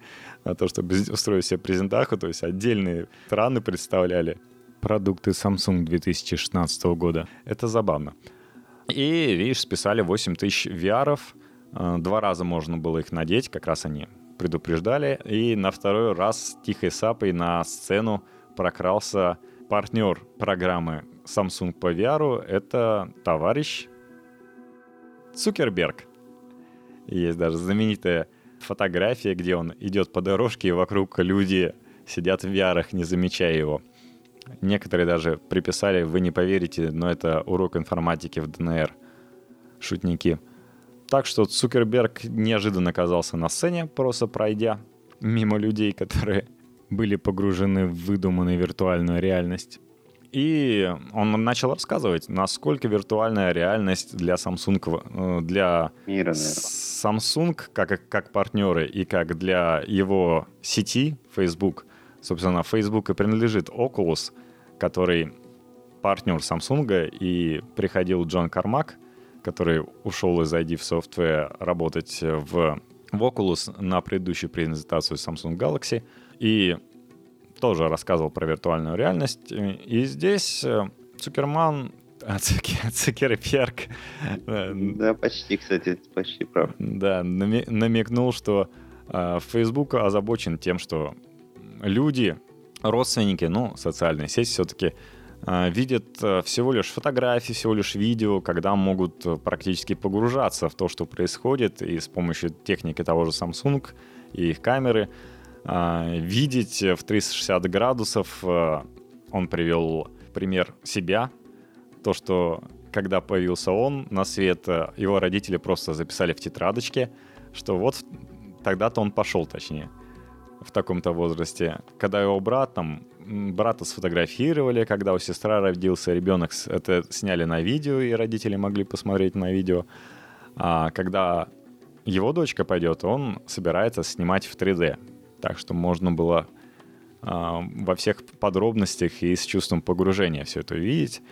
на то, чтобы устроить себе презентацию, то есть отдельные страны представляли продукты Samsung 2016 года. Это забавно. И, видишь, списали 8 тысяч VR. Э, два раза можно было их надеть, как раз они предупреждали. И на второй раз тихой сапой на сцену прокрался партнер программы Samsung по VR. Это товарищ Цукерберг. Есть даже знаменитая фотография, где он идет по дорожке, и вокруг люди сидят в VR, не замечая его. Некоторые даже приписали, вы не поверите, но это урок информатики в ДНР. Шутники. Так что Цукерберг неожиданно оказался на сцене, просто пройдя мимо людей, которые были погружены в выдуманную виртуальную реальность. И он начал рассказывать, насколько виртуальная реальность для Samsung, э, для Мира, Samsung как, как партнеры и как для его сети Facebook, собственно, Facebook и принадлежит Oculus, который партнер Samsung, и приходил Джон Кармак, который ушел из ID Software работать в, в Oculus на предыдущую презентацию Samsung Galaxy, и тоже рассказывал про виртуальную реальность. И здесь э, Цукерман Цукерберг... Э, да, почти, кстати, почти прав. Да, намекнул, что э, Facebook озабочен тем, что люди, родственники, ну, социальные сети все-таки видят всего лишь фотографии, всего лишь видео, когда могут практически погружаться в то, что происходит, и с помощью техники того же Samsung и их камеры – видеть в 360 градусов. Э, он привел пример себя, то, что когда появился он на свет, э, его родители просто записали в тетрадочке, что вот тогда-то он пошел, точнее, в таком-то возрасте. Когда его брат, там, брата сфотографировали, когда у сестра родился ребенок, это сняли на видео, и родители могли посмотреть на видео. А когда его дочка пойдет, он собирается снимать в 3D. Так что можно было э, во всех подробностях и с чувством погружения все это увидеть.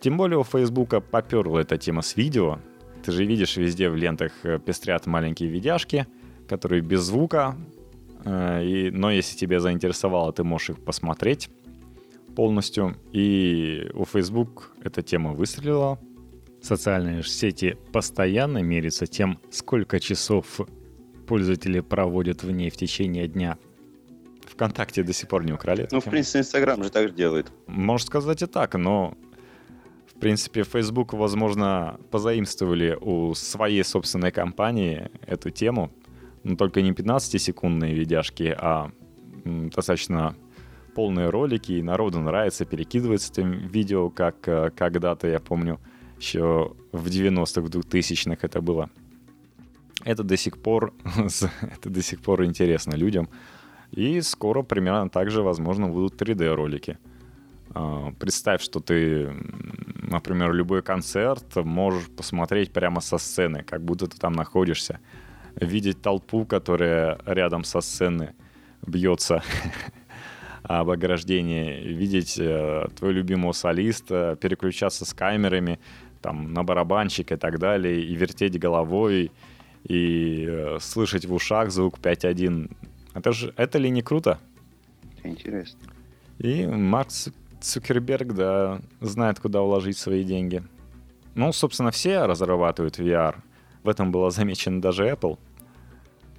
Тем более у Фейсбука поперла эта тема с видео. Ты же видишь везде в лентах э, пестрят маленькие видяшки, которые без звука. Э, и, но если тебя заинтересовало, ты можешь их посмотреть полностью. И у Facebook эта тема выстрелила. Социальные сети постоянно мерятся тем, сколько часов пользователи проводят в ней в течение дня. ВКонтакте до сих пор не украли. Ну, в принципе, Инстаграм же так же делает. Можно сказать и так, но в принципе, Facebook, возможно, позаимствовали у своей собственной компании эту тему, но только не 15-секундные видяшки, а достаточно полные ролики, и народу нравится перекидываться этим видео, как э, когда-то, я помню, еще в 90-х, в 2000-х это было это до сих пор, это до сих пор интересно людям. И скоро примерно так же, возможно, будут 3D-ролики. А, представь, что ты, например, любой концерт можешь посмотреть прямо со сцены, как будто ты там находишься. Видеть толпу, которая рядом со сцены бьется об ограждение, видеть э, твоего любимого солиста, переключаться с камерами там, на барабанщик и так далее, и вертеть головой, и э, слышать в ушах звук 5.1. Это же, это ли не круто? Интересно. И Макс Цукерберг, да, знает, куда вложить свои деньги. Ну, собственно, все разрабатывают VR. В этом было замечено даже Apple.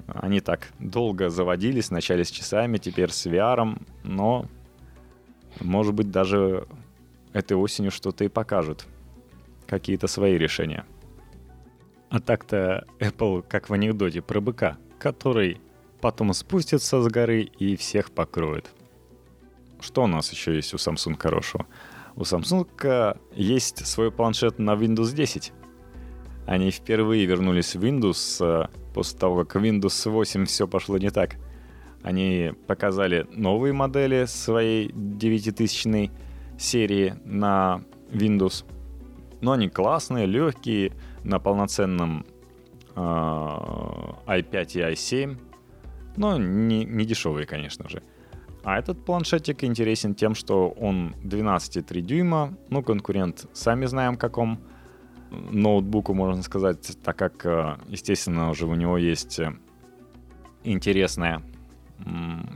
Они так долго заводились, вначале с часами, теперь с VR, но, может быть, даже этой осенью что-то и покажут. Какие-то свои решения. А так-то Apple как в анекдоте про быка, который потом спустится с горы и всех покроет. Что у нас еще есть у Samsung хорошего? У Samsung есть свой планшет на Windows 10. Они впервые вернулись в Windows э, после того, как Windows 8 все пошло не так. Они показали новые модели своей 9000 серии на Windows. Но они классные, легкие, на полноценном э, i5 и i7, но не, не дешевые, конечно же. А этот планшетик интересен тем, что он 12,3 дюйма, ну, конкурент, сами знаем, каком. Ноутбуку, можно сказать, так как, э, естественно, уже у него есть э, интересная,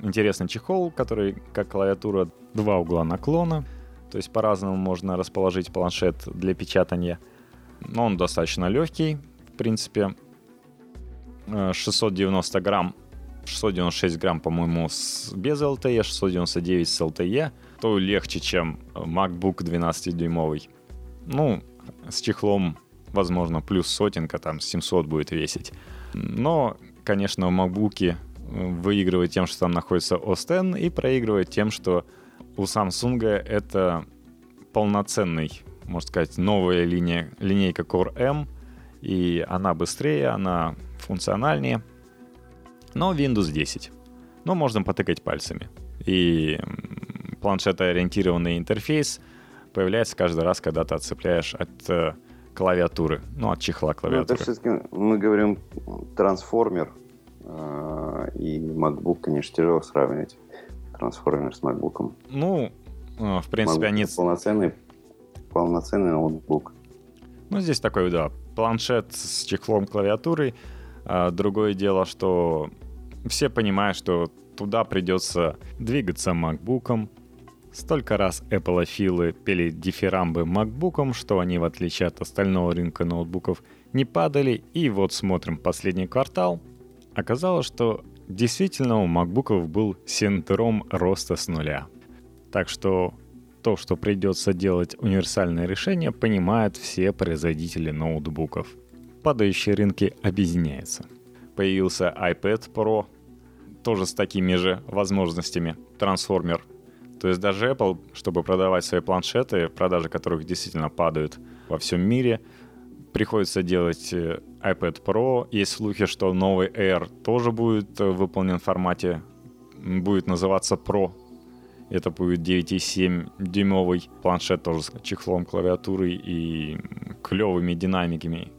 интересный чехол, который, как клавиатура, два угла наклона, то есть по-разному можно расположить планшет для печатания – но он достаточно легкий, в принципе. 690 э, грамм, 696 грамм, по-моему, с, без LTE, 699 с LTE. То легче, чем MacBook 12-дюймовый. Ну, с чехлом, возможно, плюс сотенка, там 700 будет весить. Но, конечно, в MacBook выигрывает тем, что там находится OS X, и проигрывает тем, что у Samsung это полноценный, можно сказать, новая линия, линейка Core M, и она быстрее, она функциональнее, но Windows 10. Но можно потыкать пальцами. И планшетоориентированный интерфейс появляется каждый раз, когда ты отцепляешь от э, клавиатуры, ну, от чехла клавиатуры. Ну, это все-таки мы говорим трансформер, э, и MacBook, конечно, тяжело сравнивать трансформер с MacBook. Ну, э, в принципе, MacBook они... Полноценный, полноценный ноутбук. Ну, здесь такой, да, планшет с чехлом клавиатуры. А другое дело, что все понимают, что туда придется двигаться MacBook. Столько раз Apple пели дифирамбы MacBook, что они, в отличие от остального рынка ноутбуков, не падали. И вот смотрим последний квартал. Оказалось, что действительно у MacBook был синдром роста с нуля. Так что то, что придется делать универсальное решение, понимают все производители ноутбуков. Падающие рынки объединяются. Появился iPad Pro, тоже с такими же возможностями, трансформер. То есть даже Apple, чтобы продавать свои планшеты, продажи которых действительно падают во всем мире, приходится делать э, iPad Pro. Есть слухи, что новый Air тоже будет э, выполнен в формате, будет называться Pro, это будет 9,7 дюймовый планшет тоже с чехлом клавиатуры и клевыми динамиками,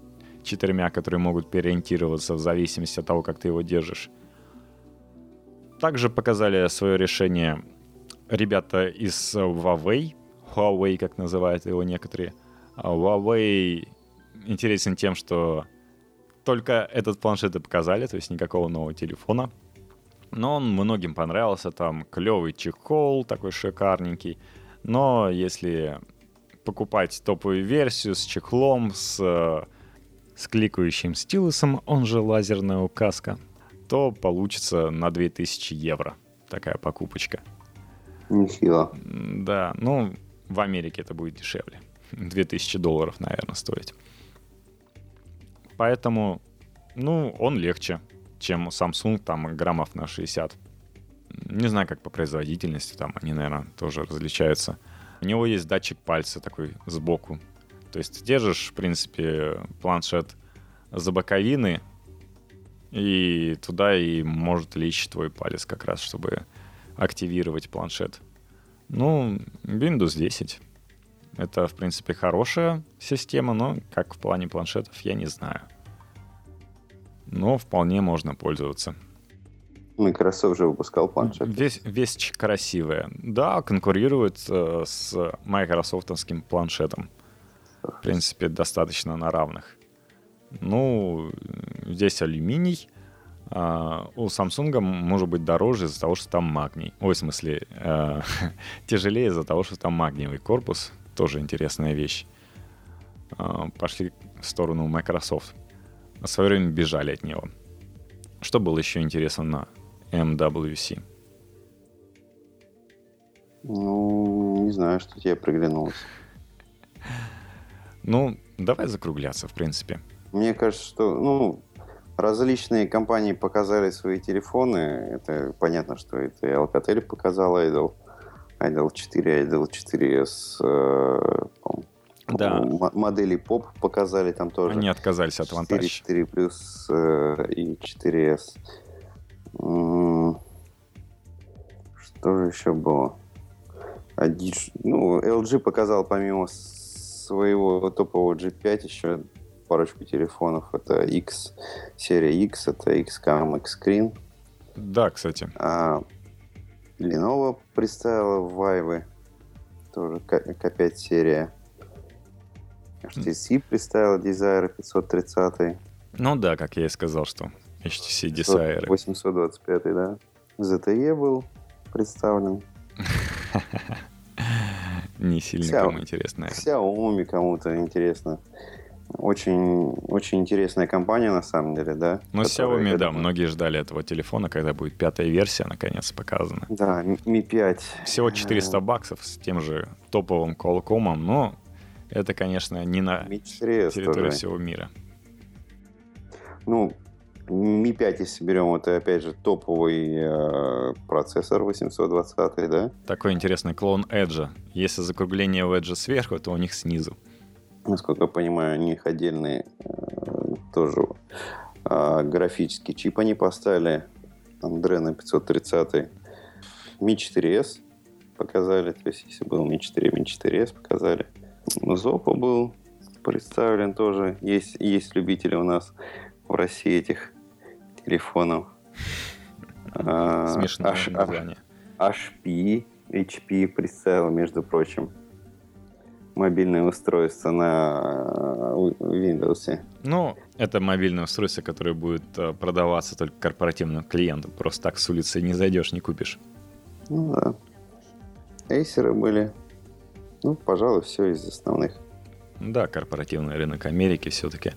четырьмя, которые могут переориентироваться в зависимости от того, как ты его держишь. Также показали свое решение ребята из Huawei, Huawei, как называют его некоторые. А Huawei интересен тем, что только этот планшет и показали, то есть никакого нового телефона. Но он многим понравился, там клевый чехол такой шикарненький. Но если покупать топовую версию с чехлом, с, с кликающим стилусом, он же лазерная указка, то получится на 2000 евро такая покупочка. Нехило. Да, ну, в Америке это будет дешевле. 2000 долларов, наверное, стоить. Поэтому, ну, он легче чем Samsung, там граммов на 60. Не знаю, как по производительности, там они, наверное, тоже различаются. У него есть датчик пальца такой сбоку. То есть держишь, в принципе, планшет за боковины, и туда и может лечь твой палец как раз, чтобы активировать планшет. Ну, Windows 10. Это, в принципе, хорошая система, но как в плане планшетов, я не знаю но вполне можно пользоваться. Microsoft же выпускал планшет. Весь, вещь красивая. Да, конкурирует э, с майкрософтовским планшетом. В принципе, достаточно на равных. Ну, здесь алюминий. А у Samsung может быть дороже из-за того, что там магний. Ой, в смысле, э, тяжелее из-за того, что там магниевый корпус. Тоже интересная вещь. Э, пошли в сторону Microsoft в свое время бежали от него. Что было еще интересно на MWC? Ну, не знаю, что тебе приглянулось. Ну, давай закругляться, в принципе. Мне кажется, что, ну, различные компании показали свои телефоны. Это понятно, что это и Alcatel показал Idol, Idol 4, Idol 4S, э, да. Модели поп показали там тоже. Они отказались от Vantage. 4, 4 плюс э, и 4S. Что же еще было? Ну, LG показал помимо своего топового G5 еще парочку телефонов. Это X, серия X, это XCAM, X-Screen. Да, кстати. А Lenovo представила Vive, тоже K5 серия. HTC представила Desire 530. Ну да, как я и сказал, что HTC Desire. 825, да. ZTE был представлен. Не сильно кому интересно. Xiaomi кому-то интересно. Очень, очень интересная компания, на самом деле, да. Ну, Xiaomi, да, многие ждали этого телефона, когда будет пятая версия, наконец, показана. Да, Mi 5. Всего 400 баксов с тем же топовым Qualcomm, но это, конечно, не на территории всего мира. Ну, Mi 5, если берем, это опять же топовый э, процессор 820, да? Такой интересный клон Edge. Если закругление у Edge сверху, то у них снизу. Насколько я понимаю, у них отдельные э, тоже э, графический чип они поставили. Adreno 530. Mi 4S показали. То есть, если был Mi 4, Mi 4S показали. Zoppo был представлен тоже. Есть, есть любители у нас в России этих телефонов. А, Смешное H, название. HP, HP представил, между прочим, мобильное устройство на Windows. Ну, это мобильное устройство, которое будет э, продаваться только корпоративным клиентам. Просто так с улицы не зайдешь, не купишь. Ну да. Эйсеры были. Ну, пожалуй, все из основных. Да, корпоративный рынок Америки все-таки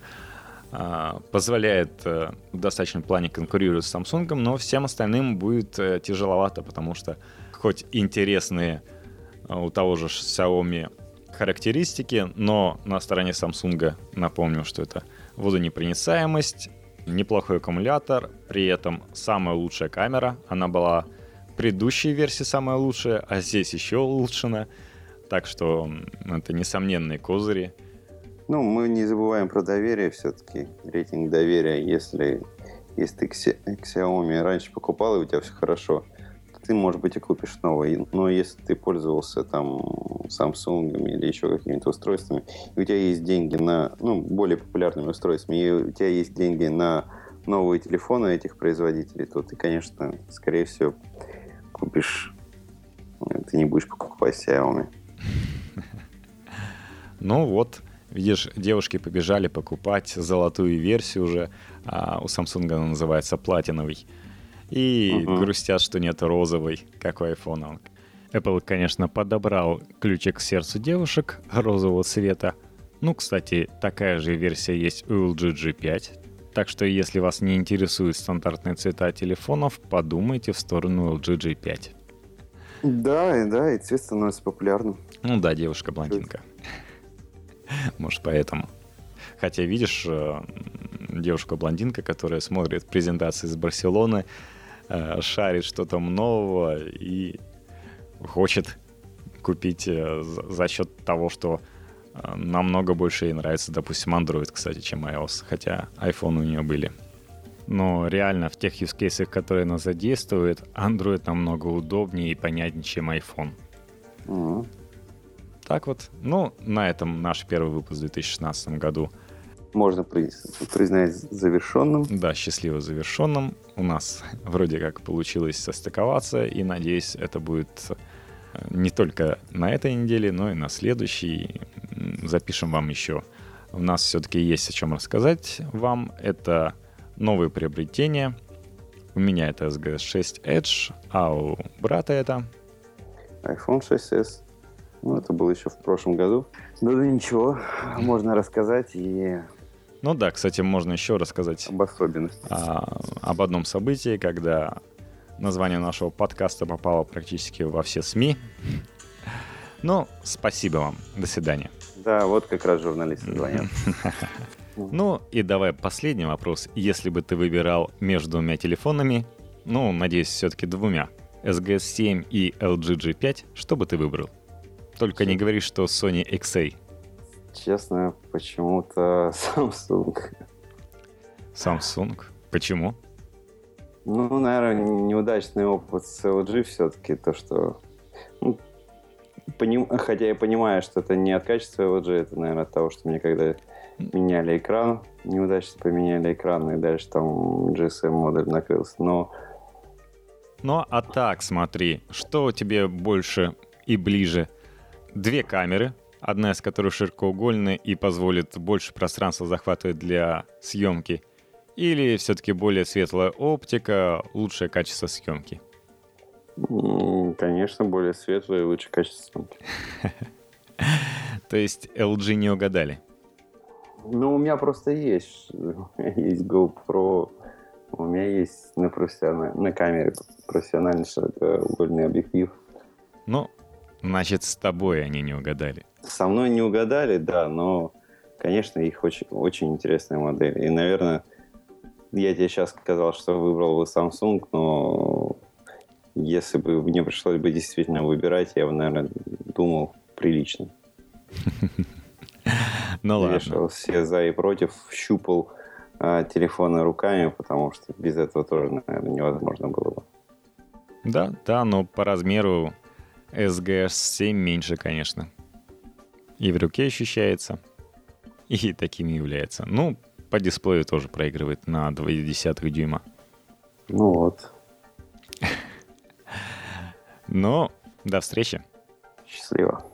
а, позволяет э, в достаточном плане конкурировать с Samsung, но всем остальным будет э, тяжеловато, потому что хоть интересные э, у того же Xiaomi характеристики, но на стороне Samsung напомню, что это водонепроницаемость, неплохой аккумулятор, при этом самая лучшая камера, она была в предыдущей версии самая лучшая, а здесь еще улучшена, так что это несомненные козыри. Ну, мы не забываем про доверие все-таки, рейтинг доверия. Если, если ты Xiaomi раньше покупал, и у тебя все хорошо, то ты, может быть, и купишь новый. Но если ты пользовался там Samsung или еще какими-то устройствами, и у тебя есть деньги на, ну, более популярными устройствами, и у тебя есть деньги на новые телефоны этих производителей, то ты, конечно, скорее всего, купишь, ты не будешь покупать Xiaomi. Ну вот, Видишь, девушки побежали покупать золотую версию уже, а у Samsung она называется платиновый. И uh-huh. грустят, что нет розовой, как у iPhone. Apple, конечно, подобрал ключик к сердцу девушек розового цвета. Ну, кстати, такая же версия есть у LG G5. Так что, если вас не интересуют стандартные цвета телефонов, подумайте в сторону LG G5. Да, да, и цвет становится популярным. Ну да, девушка-блондинка. Может, поэтому. Хотя, видишь, э, девушка-блондинка, которая смотрит презентации из Барселоны, э, шарит что-то нового и хочет купить э, за счет того, что намного больше ей нравится, допустим, Android, кстати, чем iOS, хотя iPhone у нее были. Но реально в тех use cases, которые она задействует, Android намного удобнее и понятнее, чем iPhone. Mm-hmm. Так вот. Ну, на этом наш первый выпуск в 2016 году. Можно признать завершенным. Да, счастливо завершенным. У нас вроде как получилось состыковаться, и надеюсь, это будет э, не только на этой неделе, но и на следующей. Запишем вам еще. У нас все-таки есть о чем рассказать вам. Это новые приобретения. У меня это SGS 6 Edge, а у брата это iPhone 6s. Ну, это было еще в прошлом году. Ну, да ничего, можно рассказать и... Ну да, кстати, можно еще рассказать... Об особенностях. А, об одном событии, когда название нашего подкаста попало практически во все СМИ. Ну, спасибо вам. До свидания. Да, вот как раз журналисты звонят. Ну и давай последний вопрос. Если бы ты выбирал между двумя телефонами, ну, надеюсь, все-таки двумя, SGS 7 и LG G5, что бы ты выбрал? Только не говори, что Sony XA. Честно, почему-то Samsung. Samsung? Почему? Ну, наверное, неудачный опыт с LG все-таки, то, что... Ну, поним... Хотя я понимаю, что это не от качества LG, это, наверное, от того, что мне когда меняли экран, неудачно поменяли экран, и дальше там GSM модуль накрылся, но... Ну, а так, смотри, что тебе больше и ближе – две камеры, одна из которых широкоугольная и позволит больше пространства захватывать для съемки, или все-таки более светлая оптика, лучшее качество съемки? Конечно, более светлое и лучшее качество съемки. То есть LG не угадали? Ну, у меня просто есть. Есть GoPro, у меня есть на, профессиональ... на камере профессиональный широкоугольный объектив. Ну, Значит, с тобой они не угадали. Со мной не угадали, да, но, конечно, их очень, очень интересная модель. И, наверное, я тебе сейчас сказал, что выбрал бы Samsung, но если бы мне пришлось бы действительно выбирать, я бы, наверное, думал прилично. Ну ладно. Вешал все за и против, щупал а, телефоны руками, потому что без этого тоже, наверное, невозможно было бы. Да, да, но по размеру SGS 7 меньше, конечно. И в руке ощущается, и таким является. Ну, по дисплею тоже проигрывает на 2,2 дюйма. Ну вот. Но до встречи. Счастливо.